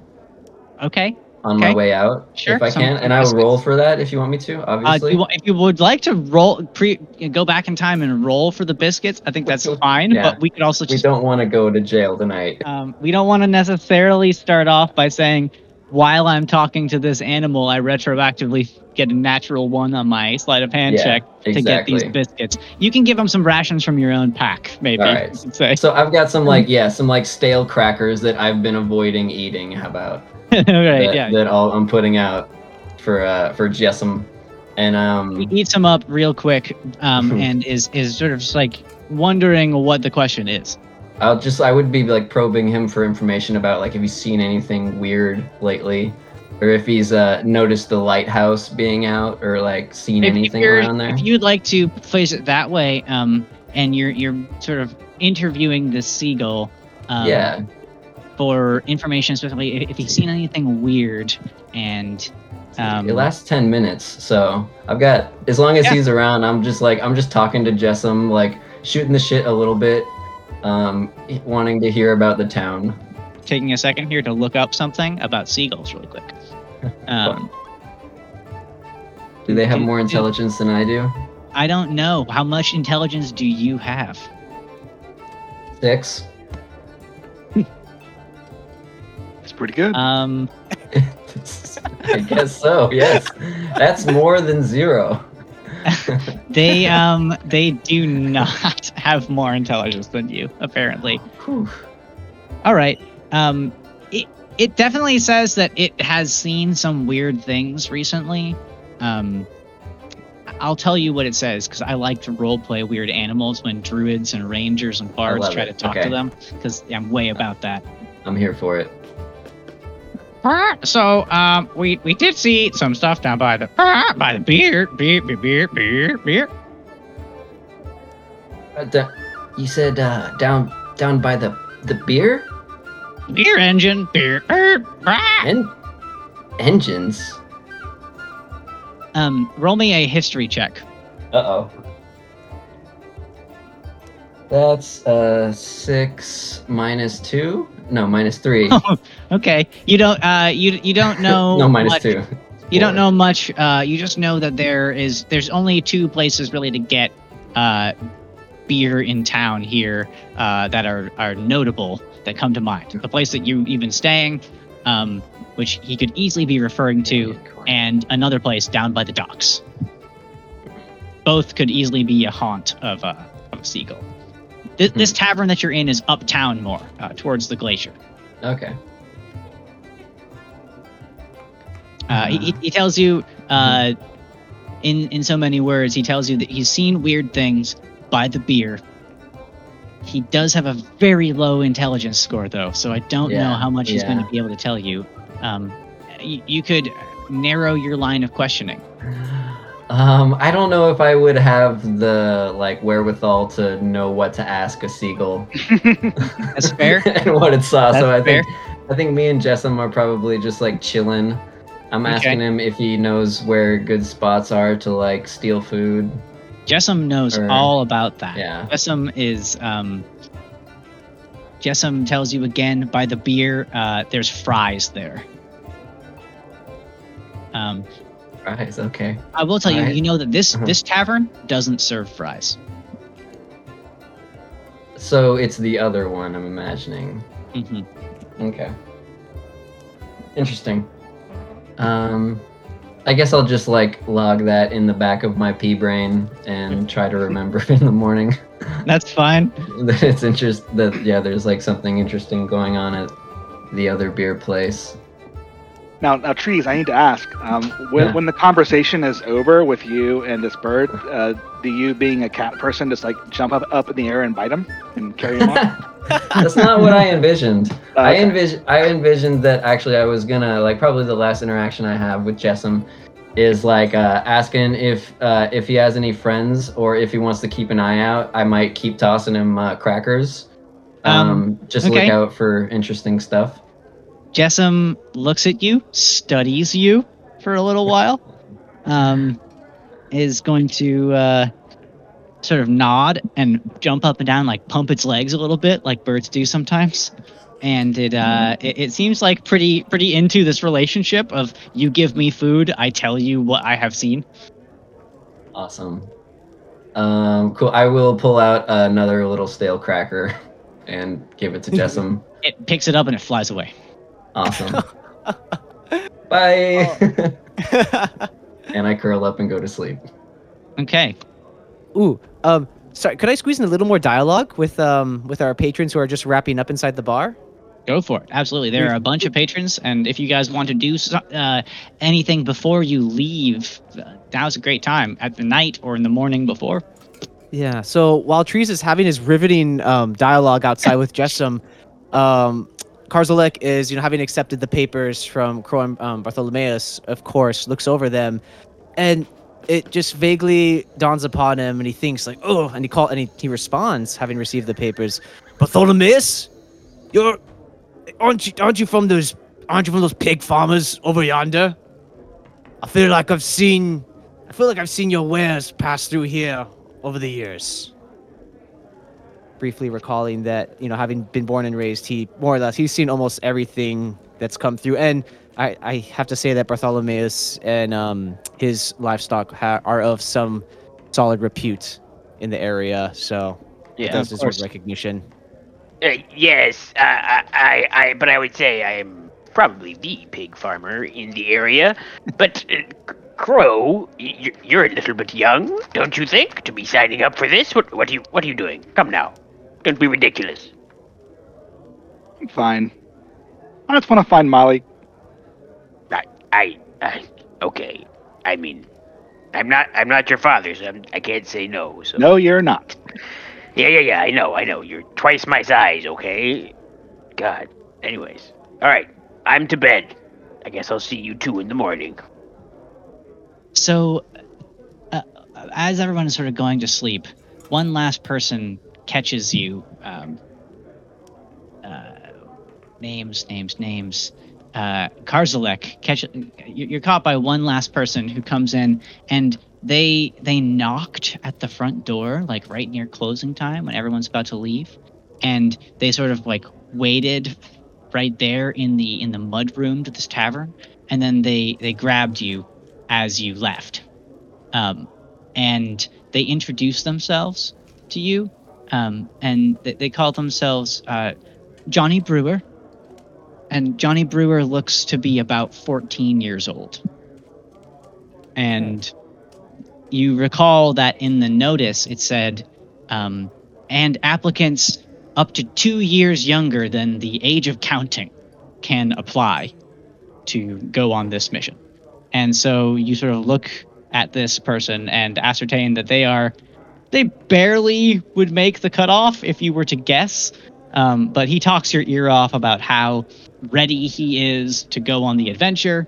okay. On my way out, Sure, if I can, and I will roll for that if you want me to. Uh, Obviously. you, wa- if you would like to roll, pre, go back in time and roll for the biscuits, I think that's fine. Yeah. But we could also just, we don't want to go to jail tonight. Um, we don't want to necessarily start off by saying, while I'm talking to this animal, I retroactively get a natural one on my sleight of hand Yeah, check to get these biscuits. You can give them some rations from your own pack, maybe. All right. So I've got some like yeah, some like stale crackers that I've been avoiding eating. How about right, that, yeah. that all I'm putting out for uh, for Jessam, and um, He eats him up real quick, um, and is is sort of just like wondering what the question is. I'll just I would be like probing him for information about like if he's seen anything weird lately, or if he's uh, noticed the lighthouse being out, or like seen If- if anything you're- around there. If you'd like to place it that way, um, and you're you're sort of interviewing the seagull, um, yeah, for information specifically if, if he's seen anything weird, and um, it lasts ten minutes, so I've got as long as Yeah. he's around, I'm just like I'm just talking to Jessam, like shooting the shit a little bit, um, wanting to hear about the town. taking a second here to look up something about seagulls really quick. Um, Do they have Do- more do- intelligence than I do? I don't know how much intelligence do you have. Six. Pretty good. Um, I guess so. Yes, that's more than zero. they um they do not have more intelligence than you apparently. Whew. All right. Um, it it definitely says that it has seen some weird things recently. Um, I'll tell you what it says because I like to role play weird animals when druids and rangers and bards try it. to talk Okay. to them because I'm way about that. I'm here for it. So, um, we we did see some stuff down by the by the beer, beer, beer, beer, beer, beer. Uh, da- you said uh, down down by the the beer beer engine, beer. er, ah. and engines. Um, roll me a history check. Uh oh. That's uh six minus two. No, minus three. Okay, you don't uh you you don't know no, minus much- two. You don't know much. Uh, you just know that there is there's only two places really to get uh beer in town here uh, that are are notable that come to mind. The place that you you've been staying, um, which he could easily be referring to, and another place down by the docks. Both could easily be a haunt of a, of a seagull. Th- This tavern that you're in is uptown more, uh, towards the glacier. Okay. Uh, he, he- tells you, uh, in in so many words, he tells you that he's seen weird things by the beer. He does have a very low intelligence score, though, so I don't know how much he's going to be able to tell you. Um, y- you could narrow your line of questioning. Um, I don't know if I would have the like wherewithal to know what to ask a seagull That's fair. and what it saw. so I fair. think I think me and Jessam are probably just like chilling. I'm Okay. asking him if he knows where good spots are to like steal food. Jessam knows Or- all about that. Yeah. Jessam is um. Jessam tells you again by the beer. Uh, there's fries there. Um, Right. Okay. I will tell you, Alright. you know that this Uh-huh. this tavern doesn't serve fries. So it's the other one. I'm imagining. hmm Okay. Interesting. Um, I guess I'll just like log that in the back of my pea brain and try to remember in the morning That's fine. that it's interest that yeah, there's like something interesting going on at the other beer place. Now, now, trees. I need to ask. Um, when, Yeah. when the conversation is over with you and this bird, uh, do you, being a cat person, just like jump up up in the air and bite him and carry him off? That's not what I envisioned. Uh, I okay. envision I envisioned that actually I was gonna like probably the last interaction I have with Jessam is like uh, asking if uh, if he has any friends or if he wants to keep an eye out. I might keep tossing him uh, crackers. Um, Um, just okay. look out for interesting stuff. Jessam looks at you, studies you for a little while, um, is going to uh, sort of nod and jump up and down, like pump its legs a little bit, like birds do sometimes. And it, uh, it it seems like pretty pretty into this relationship of you give me food, I tell you what I have seen. Awesome. Um, cool. I will pull out another little stale cracker and give it to Jessam. It picks it up and it flies away. Awesome. Bye. and I curl up and go to sleep. Okay. Ooh, um, sorry. Could I squeeze in a little more dialogue with um with our patrons who are just wrapping up inside the bar? Go for it. Absolutely. There are a bunch of patrons, and if you guys want to do so, uh, anything before you leave, uh, now's a great time at the night or in the morning before. Yeah. So while Trees is having his riveting um, dialogue outside with Jessam, um, Karzalek is, you know, having accepted the papers from Crow um, Bartholomeus, of course, looks over them, and it just vaguely dawns upon him, and he thinks like, oh, and he call and he, he responds, having received the papers, Bartholomeus, you're, aren't you, aren't you from those, aren't you from those pig farmers over yonder? I feel like I've seen, I feel like I've seen your wares pass through here over the years. Briefly recalling that, you know, having been born and raised, he more or less he's seen almost everything that's come through. And I, I have to say that Bartholomeus and um, his livestock ha- are of some solid repute in the area. So Yeah, does of deserve course. recognition. Uh, yes, uh, I, I, I, but I would say I am probably the pig farmer in the area. But uh, Crow, y- y- you're a little bit young, don't you think, to be signing up for this? What, what are you, what are you doing? Come now, don't be ridiculous. Fine. I just want to find Molly. I, I, I, okay. I mean, I'm not, I'm not your father, so I'm, I can't say no. So No, you're not. Yeah, yeah, yeah. I know, I know. You're twice my size, okay? God. Anyways, all right. I'm to bed. I guess I'll see you two in the morning. So, uh, as everyone is sort of going to sleep, one last person catches you. Um, uh, names, names, names. Uh, Karzalek catch. you- You're caught by one last person who comes in, and they they knocked at the front door like right near closing time when everyone's about to leave, and they sort of like waited right there in the in the mud room to this tavern, and then they they grabbed you as you left. Um, and they introduced themselves to you, um, and they, they call themselves uh, Johnny Brewer. And Johnny Brewer looks to be about 14 years old. And you recall that in the notice it said, um, and applicants up to two years younger than the age of counting can apply to go on this mission. And so you sort of look at this person and ascertain that they are, they barely would make the cutoff if you were to guess. Um, but he talks your ear off about how ready he is to go on the adventure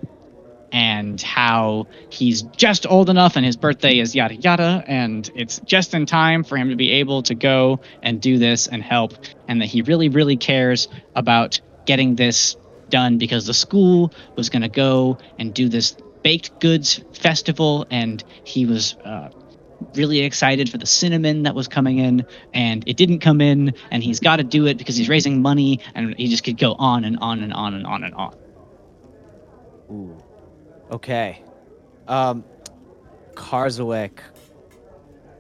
and how he's just old enough and his birthday is yada yada and it's just in time for him to be able to go and do this and help and that he really really cares about getting this done because the school was going to go and do this baked goods festival and he was uh, really excited for the cinnamon that was coming in and it didn't come in and he's got to do it because he's raising money and he just could go on and on and on and on and on Ooh. Okay. Um, Karzalek.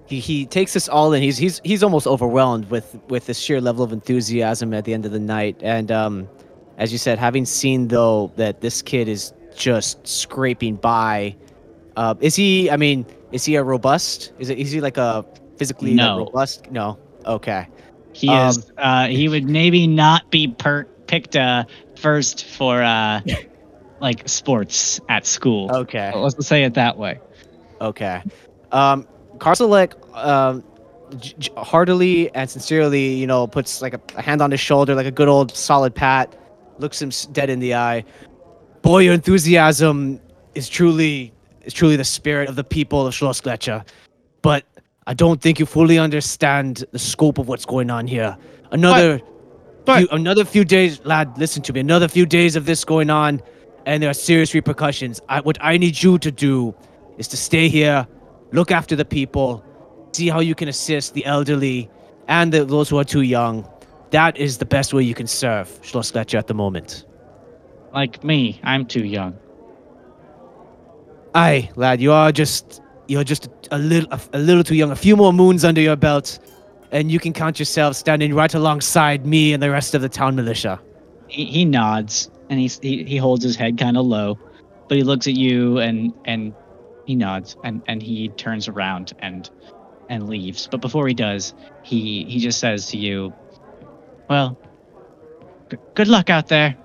He he takes this all in. He's he's he's almost overwhelmed with with this sheer level of enthusiasm at the end of the night. And um, as you said, having seen though that this kid is just scraping by. Uh, is he? I mean, is he a robust? Is it? Is he like a physically No. robust? No. Okay. he Um, is uh, he would maybe not be per- picked uh, first for uh, like sports at school Okay. let's say it that way Okay. Um, um, j- j- heartily and sincerely, you know, puts like a, a hand on his shoulder, like a good old solid pat, looks him dead in the eye. Boy, your enthusiasm is truly is truly the spirit of the people of Schloss Gletscher. But I don't think you fully understand the scope of what's going on here. Another, but- few, another few days, lad. Listen to me. Another few days of this going on, and there are serious repercussions. I, what I need you to do is to stay here, look after the people, see how you can assist the elderly and the, those who are too young. That is the best way you can serve Schloss Gletscher at the moment. like me i'm too young Aye, lad, you are just you're just a little a, a little too young. A few more moons under your belt, and you can count yourself standing right alongside me and the rest of the town militia. he, he nods and he's, he he holds his head kind of low, but he looks at you and and he nods and and he turns around and and leaves. But before he does, he he just says to you, "Well, G- good luck out there.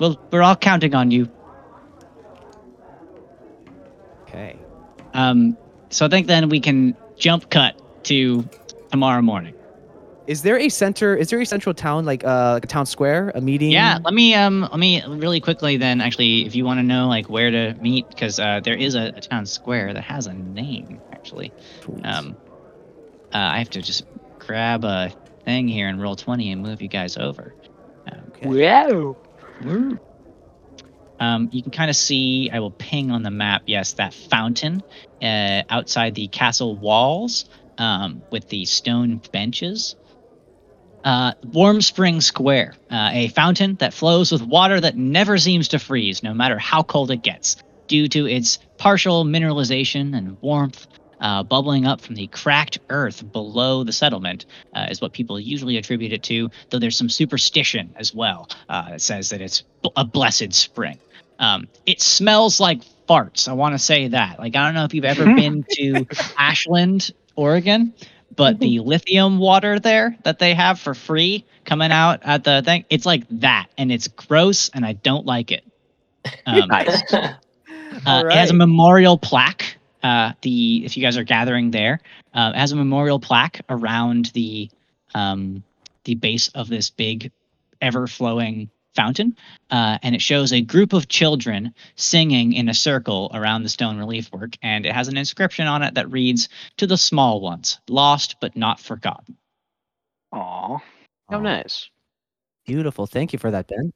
Well, we're all counting on you. Okay. Um, so I think then we can jump cut to tomorrow morning. Is there a center? Is there a central town like uh like a town square, a meeting? Yeah, let me um let me really quickly then actually if you want to know like where to meet because uh, there is a, a town square that has a name actually. Sweet. Um, uh, I have to just grab a thing here and roll twenty and move you guys over. Okay. Wow. Um, you can kind of see, I will ping on the map, yes, that fountain uh, outside the castle walls um, with the stone benches. Uh, Warm Spring Square, uh, a fountain that flows with water that never seems to freeze, no matter how cold it gets, due to its partial mineralization and warmth. Uh, bubbling up from the cracked earth below the settlement uh, is what people usually attribute it to, though there's some superstition as well uh, that says that it's b- a blessed spring. Um, it smells like farts. I want to say that. Like, I don't know if you've ever been to Ashland, Oregon, but the lithium water there that they have for free coming out at the thing, it's like that, and it's gross, and I don't like it. Um, Nice. uh, It has a memorial plaque. Uh, the if you guys are gathering there, uh, it has a memorial plaque around the um, the base of this big, ever flowing fountain, uh, and it shows a group of children singing in a circle around the stone relief work, and it has an inscription on it that reads, "To the small ones, lost but not forgotten." Aw. How nice. Beautiful. Thank you for that, Ben.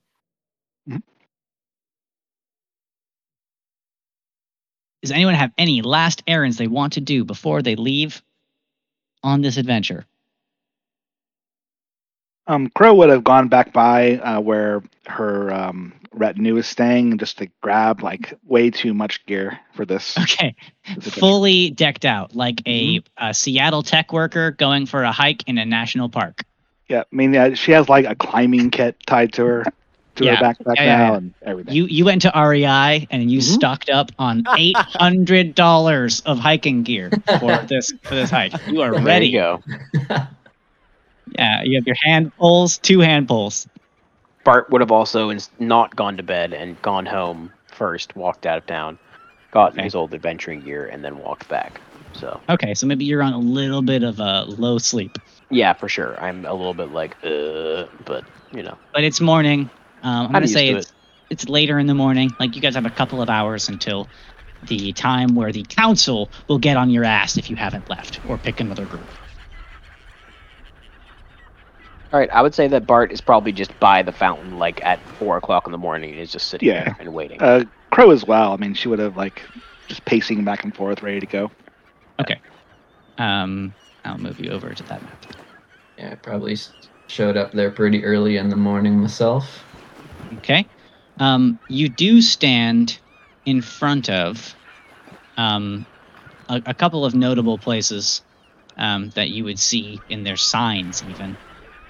Does anyone have any last errands they want to do before they leave on this adventure? Um, Crow would have gone back by uh, where her um, retinue is staying just to grab like way too much gear for this. Okay, this fully decked out like a, a Seattle tech worker going for a hike in a national park. Yeah, I mean, uh, she has like a climbing kit tied to her to Yeah. her backpack Yeah, yeah, now yeah. and everything. You you went to REI and you Mhm. stocked up on eight hundred dollars of hiking gear for this for this hike. You are There ready. you go. Yeah, you have your hand poles, two hand poles. Bart would have also not gone to bed and gone home first, walked out of town, got Okay. his old adventuring gear, and then walked back. So Okay, so maybe you're on a little bit of a low sleep, yeah, for sure. I'm a little bit like, uh, but you know, but it's morning. Um, I'm gonna say to it's it's later in the morning. Like you guys have a couple of hours until the time where the council will get on your ass if you haven't left or pick another group. All right. I would say that Bart is probably just by the fountain, like at four o'clock in the morning, and is just sitting Yeah. there and waiting. uh, Crow as well. I mean, she would have like just pacing back and forth, ready to go. Okay. Um, I'll move you over to that map. yeah, I probably showed up there pretty early in the morning myself. Okay. Um, you do stand in front of um, a, a couple of notable places um, that you would see in their signs, even.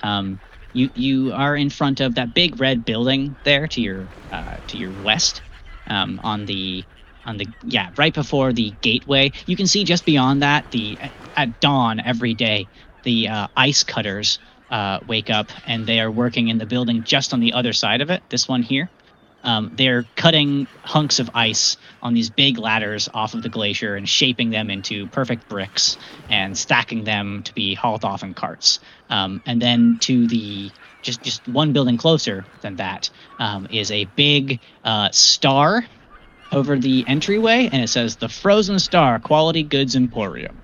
Um, you you are in front of that big red building there to your uh, to your west, um, on the on the yeah right before the gateway. You can see just beyond that the at dawn every day the uh, ice cutters uh, wake up and they are working in the building just on the other side of it. This one here. Um, they're cutting hunks of ice on these big ladders off of the glacier and shaping them into perfect bricks and stacking them to be hauled off in carts. Um, and then to the just just one building closer than that um, is a big uh, star over the entryway, and it says the Frozen Star Quality Goods Emporium.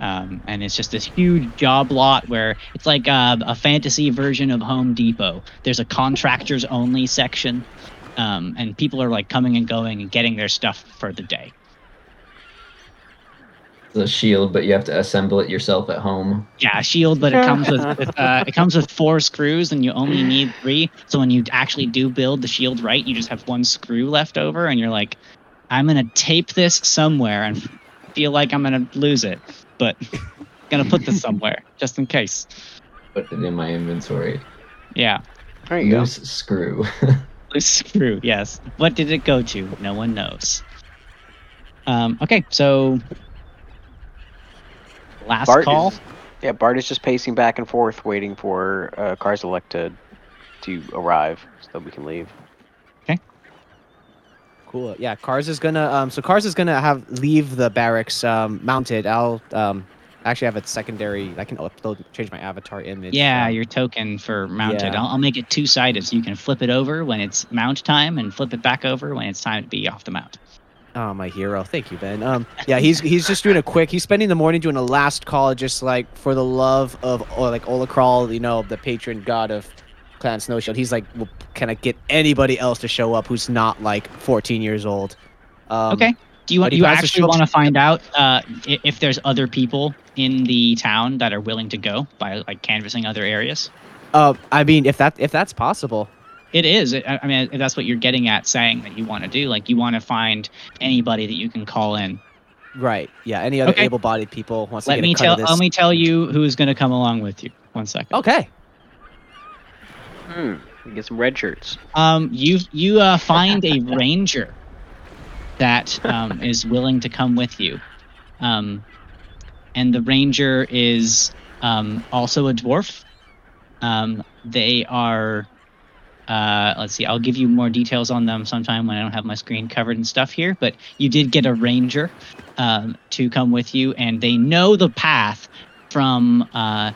Um, and it's just this huge job lot where it's like a, a fantasy version of Home Depot. There's a contractors only section, um, and people are like coming and going and getting their stuff for the day. The shield, but you have to assemble it yourself at home. Yeah, a shield, but it comes with, with uh, it comes with four screws, and you only need three. So when you actually do build the shield right, you just have one screw left over, and you're like, I'm gonna tape this somewhere, and feel like I'm gonna lose it, but gonna put this somewhere just in case. Put it in my inventory. Yeah, there you go. Loose screw. Loose screw. Yes. What did it go to? No one knows. Um, okay, so last Bart call. is Yeah, Bart is just pacing back and forth, waiting for uh, Karzalek to to arrive so that we can leave. Okay. Cool. Yeah, Cars is gonna um so Cars is gonna have leave the barracks um mounted. I'll um actually have a secondary I can upload change my avatar image. Yeah, um, your token for mounted. Yeah. I'll, I'll make it two sided so you can flip it over when it's mount time and flip it back over when it's time to be off the mount. Oh, my hero. Thank you, Ben. Um, yeah, he's he's just doing a quick. He's spending the morning doing a last call, just like for the love of or like Olakral, you know, the patron god of Clan Snowshield. He's like, will kind of get anybody else to show up who's not like 14 years old. Um, okay. Do you want you actually want to find out uh, if there's other people in the town that are willing to go by like canvassing other areas? Uh, I mean, if that if that's possible. It is. I I mean, if that's what you're getting at, saying that you want to do. Like you want to find anybody that you can call in. Right. Yeah. Any other Okay. able-bodied people wants to Let get me a cut tell. of this. Let me tell you who's going to come along with you. One second. Okay. Hmm. we Get some red shirts. Um, you you uh, find a ranger that um, is willing to come with you, um, and the ranger is um, also a dwarf. Um, they are. Uh, let's see. I'll give you more details on them sometime when I don't have my screen covered and stuff here. But you did get a ranger um, to come with you, and they know the path from uh,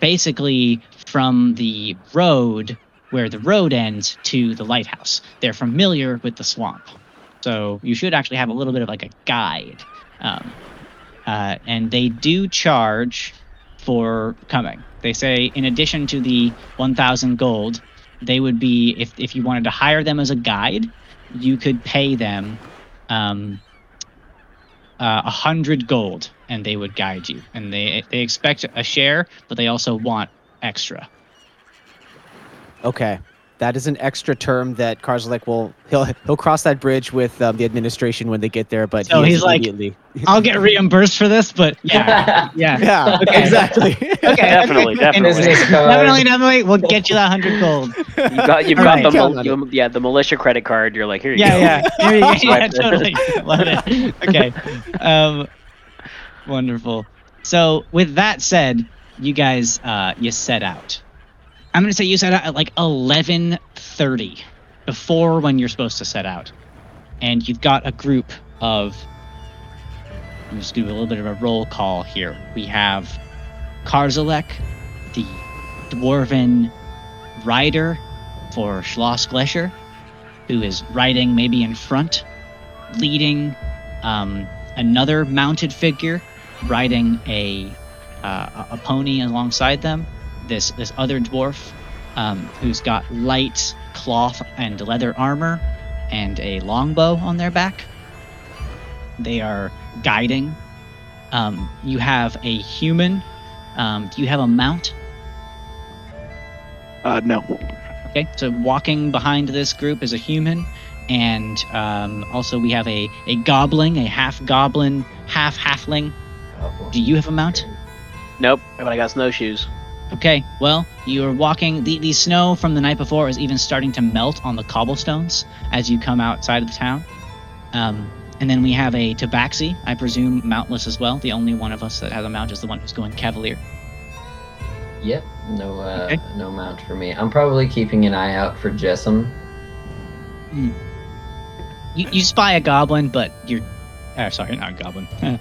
basically from the road where the road ends to the lighthouse. They're familiar with the swamp, so you should actually have a little bit of like a guide. Um, uh, and they do charge for coming. They say in addition to the 1,000 gold, they would be if if you wanted to hire them as a guide, you could pay them um, uh, a hundred gold, and they would guide you. And they they expect a share, but they also want extra. Okay. That is an extra term that Karzalek will he'll he'll cross that bridge with um, the administration when they get there, but So he is he's like. I'll get reimbursed for this, but yeah, yeah. yeah, Okay. exactly. Okay, Definitely, definitely. Definitely, definitely. We'll get you that hundred gold. You got you've got right. the mil- you- yeah the militia credit card. You're like here you Yeah, go. yeah. Here you go. yeah, Swipe totally. Love it. Okay. Um, wonderful. So, with that said, you guys, uh, you set out. I'm gonna say you set out at like 11:30, before when you're supposed to set out, and you've got a group of. I'm just do a little bit of a roll call here. We have Karzalek, the dwarven rider for Schloss Gletscher, who is riding maybe in front, leading um, another mounted figure riding a uh, a pony alongside them. This this other dwarf um, who's got light cloth and leather armor and a longbow on their back. They are guiding. Um, you have a human. Um, do you have a mount? Uh, no. Okay, so walking behind this group is a human, and um, also we have a, a goblin, a half goblin, half halfling. Do you have a mount? Nope. But I got snowshoes. Okay, well, you're walking. The, the snow from the night before is even starting to melt on the cobblestones as you come outside of the town. Um, and then we have a tabaxi, I presume mountless as well. The only one of us that has a mount is the one who's going cavalier. Yep. No. Uh, Okay. No mount for me. I'm probably keeping an eye out for Jessam. You, you spy a goblin, but you're. Uh, sorry, not a goblin.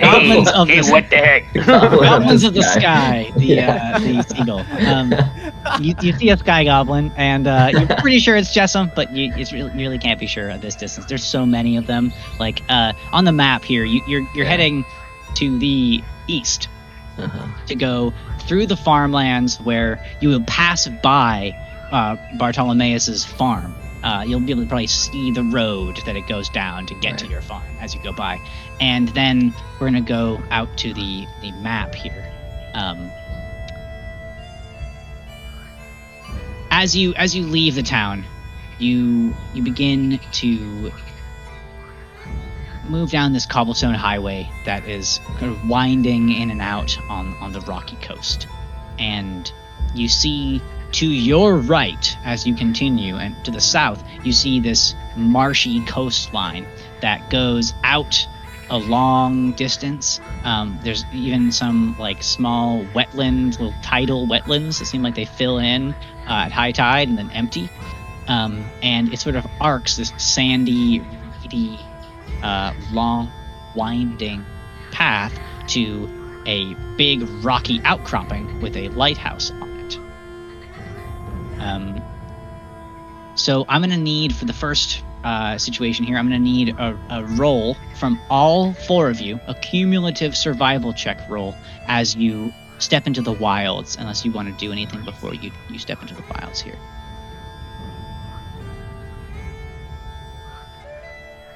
Goblins of hey, the what the heck? Goblins of the sky, the uh, the seagull. Um, you, you see a sky goblin, and uh, you're pretty sure it's Jessam, but you, it's really, you really can't be sure at this distance. There's so many of them. Like uh, on the map here, you, you're you're Yeah. heading to the east Uh-huh. to go through the farmlands where you will pass by uh, Bartholomeus's farm. Uh, you'll be able to probably see the road that it goes down to get to your farm as you go by, and then we're gonna go out to the the map here. Um, as you as you leave the town, you you begin to move down this cobblestone highway that is kind of winding in and out on on the rocky coast, and you see to your right as you continue, and to the south you see this marshy coastline that goes out a long distance. Um, there's even some like small wetlands, little tidal wetlands that seem like they fill in uh, at high tide and then empty. Um, and it sort of arcs this sandy, reedy, uh, long, winding path to a big rocky outcropping with a lighthouse on. Um, so I'm gonna need for the first uh, situation here. I'm gonna need a, a roll from all four of you, a cumulative survival check roll as you step into the wilds. Unless you want to do anything before you you step into the wilds here.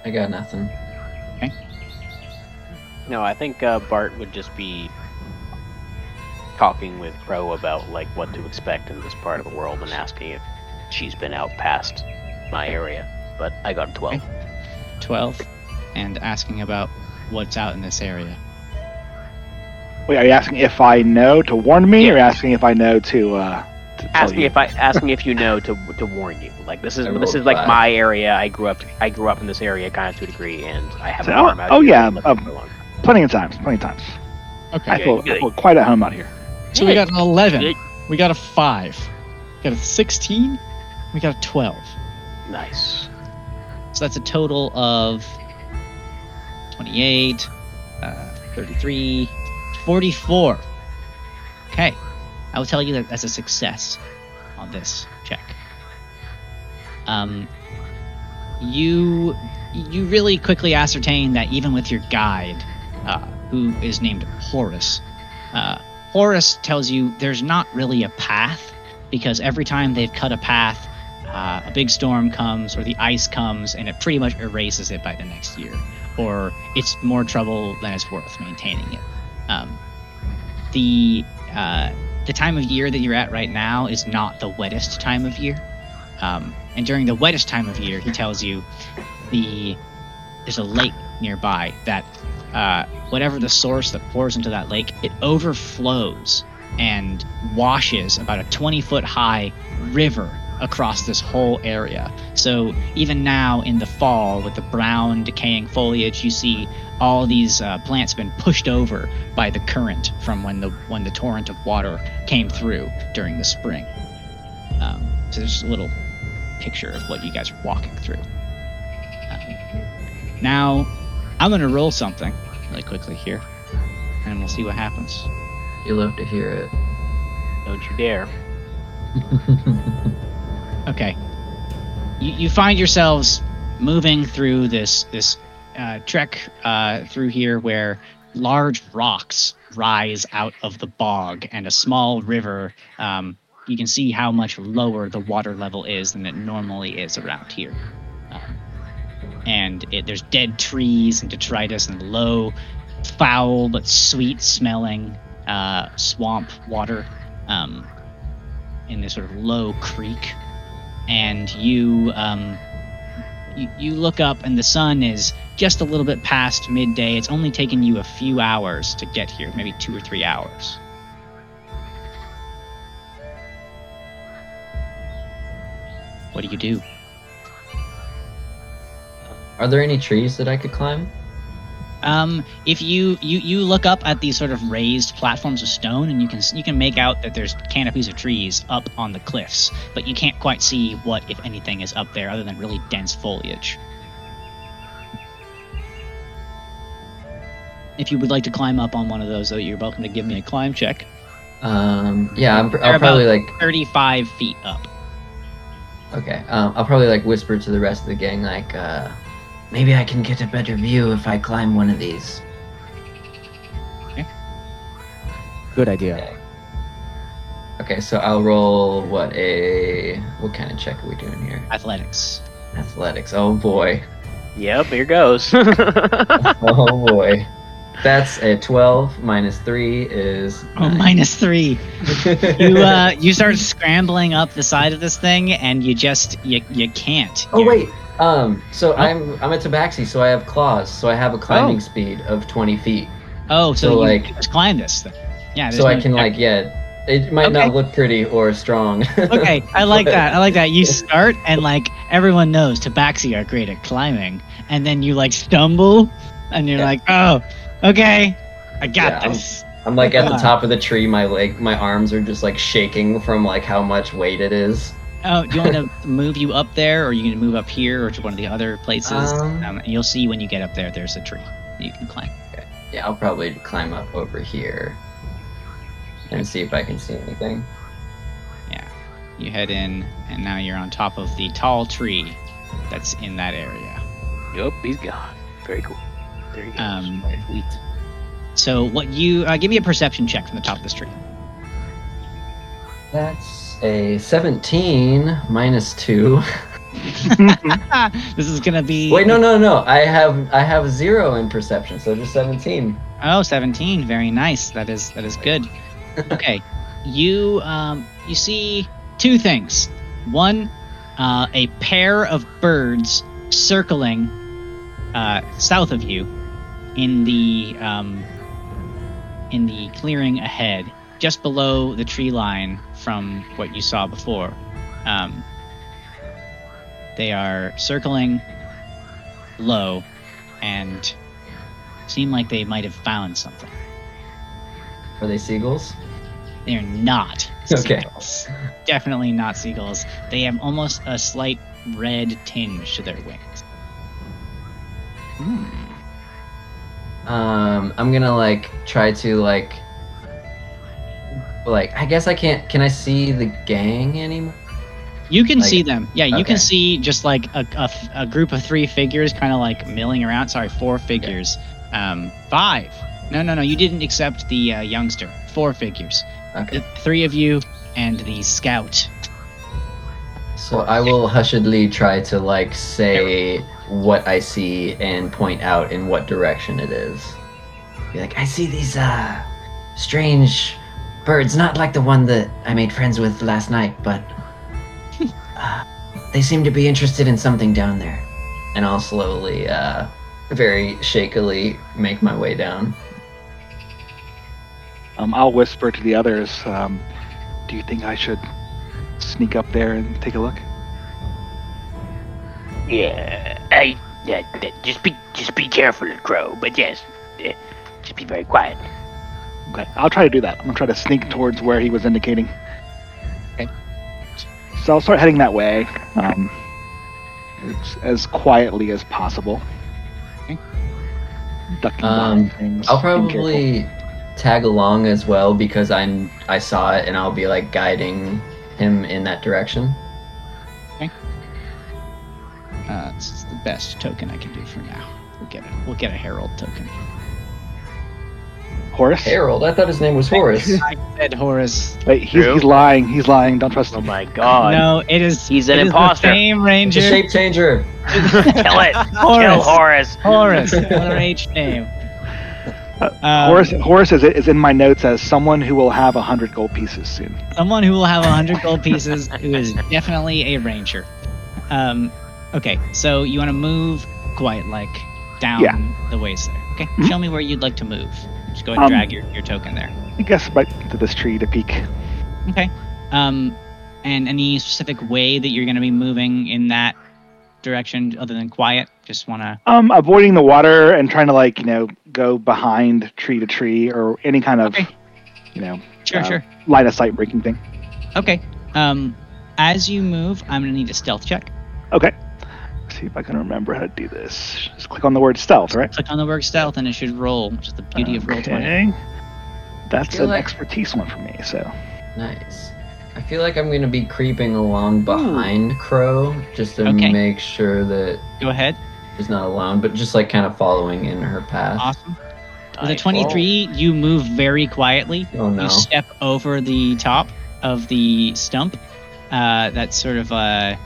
I got nothing. Okay. No, I think uh, Bart would just be talking with Crow about like what to expect in this part of the world and asking if she's been out past my area. But I got a 12. 12 and asking about what's out in this area. Wait, are you asking if I know to warn me, or asking if I know to? Uh, to tell Asking you? if I asking if you know to to warn you. Like this is I this is like five. my area. I grew up I grew up in this area kind of to a degree, and I have a So- farm out oh, yeah, I've been living um. Plenty of times. Plenty of times. I Okay. feel, I feel quite at home out here. So we got an 11. We got a 5. We got a 16. We got a 12. Nice. So that's a total of 28, uh, 33, 44. Okay. I will tell you that that's a success on this check. Um, you you really quickly ascertain that even with your guide, uh, who is named Horace, uh, Horace tells you there's not really a path because every time they've cut a path, uh, a big storm comes or the ice comes and it pretty much erases it by the next year, or it's more trouble than it's worth maintaining it. Um, the uh, the time of year that you're at right now is not the wettest time of year, um, and during the wettest time of year, he tells you the there's a lake nearby that uh, whatever the source that pours into that lake, it overflows and washes about a 20 foot high river across this whole area. So even now in the fall, with the brown decaying foliage, you see all these uh, plants been pushed over by the current from when the when the torrent of water came through during the spring. Um, so there's a little picture of what you guys are walking through. Um, now, I'm gonna roll something really quickly here, and we'll see what happens. You love to hear it. Don't you dare. Okay. You, you find yourselves moving through this this uh, trek uh, through here where large rocks rise out of the bog and a small river. Um, you can see how much lower the water level is than it normally is around here. And it, there's dead trees and detritus and low, foul but sweet smelling uh, swamp water um, in this sort of low creek and you um, you, you look up and the sun is just a little bit past midday. It's only taken you a few hours to get here, maybe two or three hours. What do you do? Are there any trees that I could climb? Um, if you, you you look up at these sort of raised platforms of stone, and you can you can make out that there's canopies of trees up on the cliffs, but you can't quite see what, if anything, is up there other than really dense foliage. If you would like to climb up on one of those, though, you're welcome to give me a climb check. Um, yeah, I'm, They're I'll probably like 35 feet up. Okay. Um, I'll probably like whisper to the rest of the gang, like, uh, maybe I can get a better view if I climb one of these. Good idea. Okay. Okay, so I'll roll what a what kind of check are we doing here? Athletics. Athletics. Oh boy. Yep, here goes. Oh boy. That's a 12 minus 3 is Oh, nine. minus three. You uh, you start scrambling up the side of this thing, and you just you you can't. Oh You're- wait. Um so I'm I'm a tabaxi, so I have claws, so I have a climbing speed of 20 feet. Oh, so, So, you like- can just climb this thing. Yeah. So I no can like yeah, it might Okay. not look pretty or strong. okay, I like that. I like that. You start and like everyone knows Tabaxi are great at climbing, and then you like stumble and you're Yeah. like, oh, okay, I got Yeah, I'm- this. I'm like at the top of the tree. My leg, my arms are just like shaking from like how much weight it is. Oh, do you want to move you up there, or are you going to move up here, or to one of the other places? Um, Um, you'll see when you get up there, there's a tree you can climb. Yeah, I'll probably climb up over here and see if I can see anything. Yeah, you head in, and now you're on top of the tall tree that's in that area. Yup, he's gone. Very cool. There you go. Um, so, what you uh, give me a perception check from the top of this tree. That's a 17 minus two. this is gonna be Wait, no, no, no. I have I have zero in perception, so just 17. Oh, 17. Very nice. That is that is good. Okay. you um you see two things. One, uh, a pair of birds circling uh, south of you in the um in the clearing ahead, just below the tree line from what you saw before. Um, they are circling low and seem like they might have found something. Are they seagulls? They're not Okay. seagulls. Definitely not seagulls. They have almost a slight red tinge to their wings. Um, I'm gonna like try to like, like I guess I can't. Can I see the gang anymore? You can Like- see them. Yeah, you okay. can see just like a, a, a group of three figures kind of like milling around. Sorry, four figures. Um, five. No, no, no. You didn't accept the uh, youngster. Four figures. Okay. The three of you and the scout. So I will hushedly try to like say what I see and point out in what direction it is. Be like, I see these uh strange birds, not like the one that I made friends with last night, but uh, they seem to be interested in something down there. And I'll slowly, uh, very shakily make my way down. Um, I'll whisper to the others. Um, do you think I should sneak up there and take a look? Yeah, I. Yeah, just be just be careful, Crow. But yes, uh, just be very quiet. Okay, I'll try to do that. I'm gonna try to sneak towards where he was indicating. Okay. So I'll start heading that way, um, as, as quietly as possible. Okay. Ducking Um, things. I'll probably tag along as well because I I saw it and I'll be like guiding him in that direction. Uh, this is the best token I can do for now. We'll get a we'll get a herald token. Horace. Harold, I thought his name was Horace. I said Horace. Wait, he's, True. he's lying. He's lying. Don't trust him. Oh my god. No, it is. He's an it is imposter. The same It's ranger. a shape changer. Kill it. Kill Horace. Horace. Horace. Another H name. Um, Horace, Horace is, is in my notes as someone who will have a hundred gold pieces soon. Someone who will have 100 gold pieces, who is definitely a ranger. Um, okay, so you want to move quite like down Yeah. the ways there. Okay, Mhm. show me where you'd like to move. Just go ahead and Um, drag your, your token there. I guess right to this tree to peek. Okay. Um, and any specific way that you're going to be moving in that direction other than quiet? Just want to. Um, avoiding the water and trying to like you know go behind tree to tree or any kind of Okay. you know Sure, Uh, sure. line of sight breaking thing. Okay. Um, as you move, I'm going to need a stealth check. Okay. Let's see if I can remember how to do this. Just click on the word stealth, right? Click on the word stealth, and it should roll, which is the beauty of roll 20. Okay. That's an like- expertise one for me. So Nice. I feel like I'm gonna be creeping along behind Crow just to Okay. make sure that Go ahead. she's not alone, but just like kind of following in her path. Awesome. With a Nice. 23, you move very quietly. Oh no. You step over the top of the stump. Uh, that's sort of, uh,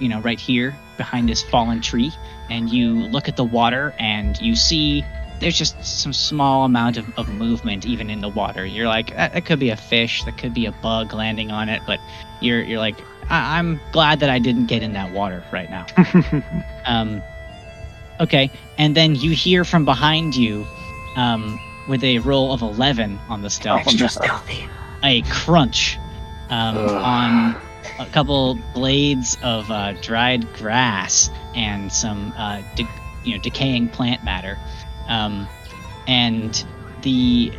you know, right here behind this fallen tree. And you look at the water and you see there's just some small amount of, of movement even in the water. You're like, that, that could be a fish, that could be a bug landing on it, but you're you're like, I- I'm glad that I didn't get in that water right now. Um, okay, and then you hear from behind you, um, with a roll of 11 on the stealth, Extra stealthy. a crunch um, on a couple blades of uh, dried grass and some uh, de- you know decaying plant matter. Um, and the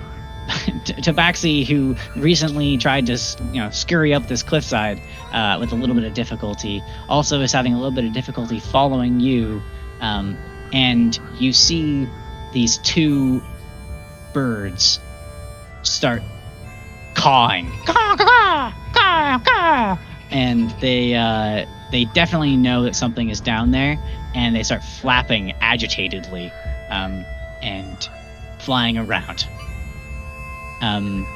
T- Tabaxi, who recently tried to you know scurry up this cliffside uh, with a little bit of difficulty, also is having a little bit of difficulty following you. Um, and you see these two birds start cawing, caw, caw, caw, caw. And they uh, they definitely know that something is down there, and they start flapping agitatedly um, and flying around. Um,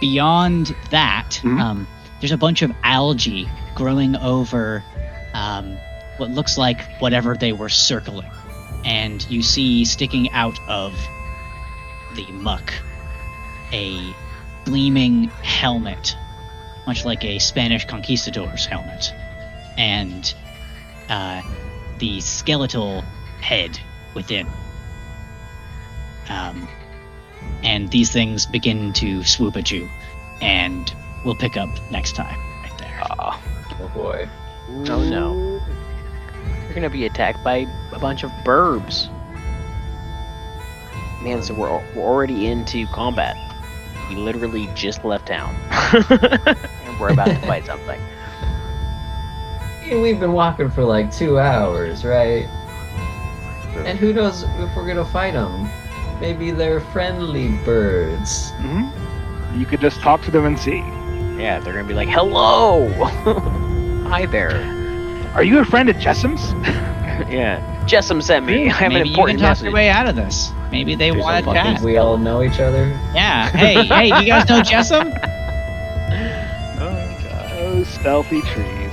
beyond that, Mhm. um, there's a bunch of algae growing over um, what looks like whatever they were circling. And you see sticking out of the muck a gleaming helmet, much like a Spanish conquistador's helmet, and uh, the skeletal head within. Um, and these things begin to swoop at you, and we'll pick up next time right there. Oh, Oh boy. oh no. You're gonna be attacked by a bunch of burbs. Man, so we're, we're already into combat. We literally just left town. and we're about to fight something. Yeah, We've been walking for like two hours, right? And who knows if we're gonna fight them? Maybe they're friendly birds. hmm You could just talk to them and see. Yeah, they're gonna be like, hello! Hi there. Are you a friend of Jessam's? Yeah. Jessam sent me. I have Maybe an you can talk message. your way out of this. Maybe they want to chat. we all know each other? Yeah. Hey, hey, do you guys know Jessam? Oh, oh stealthy tree.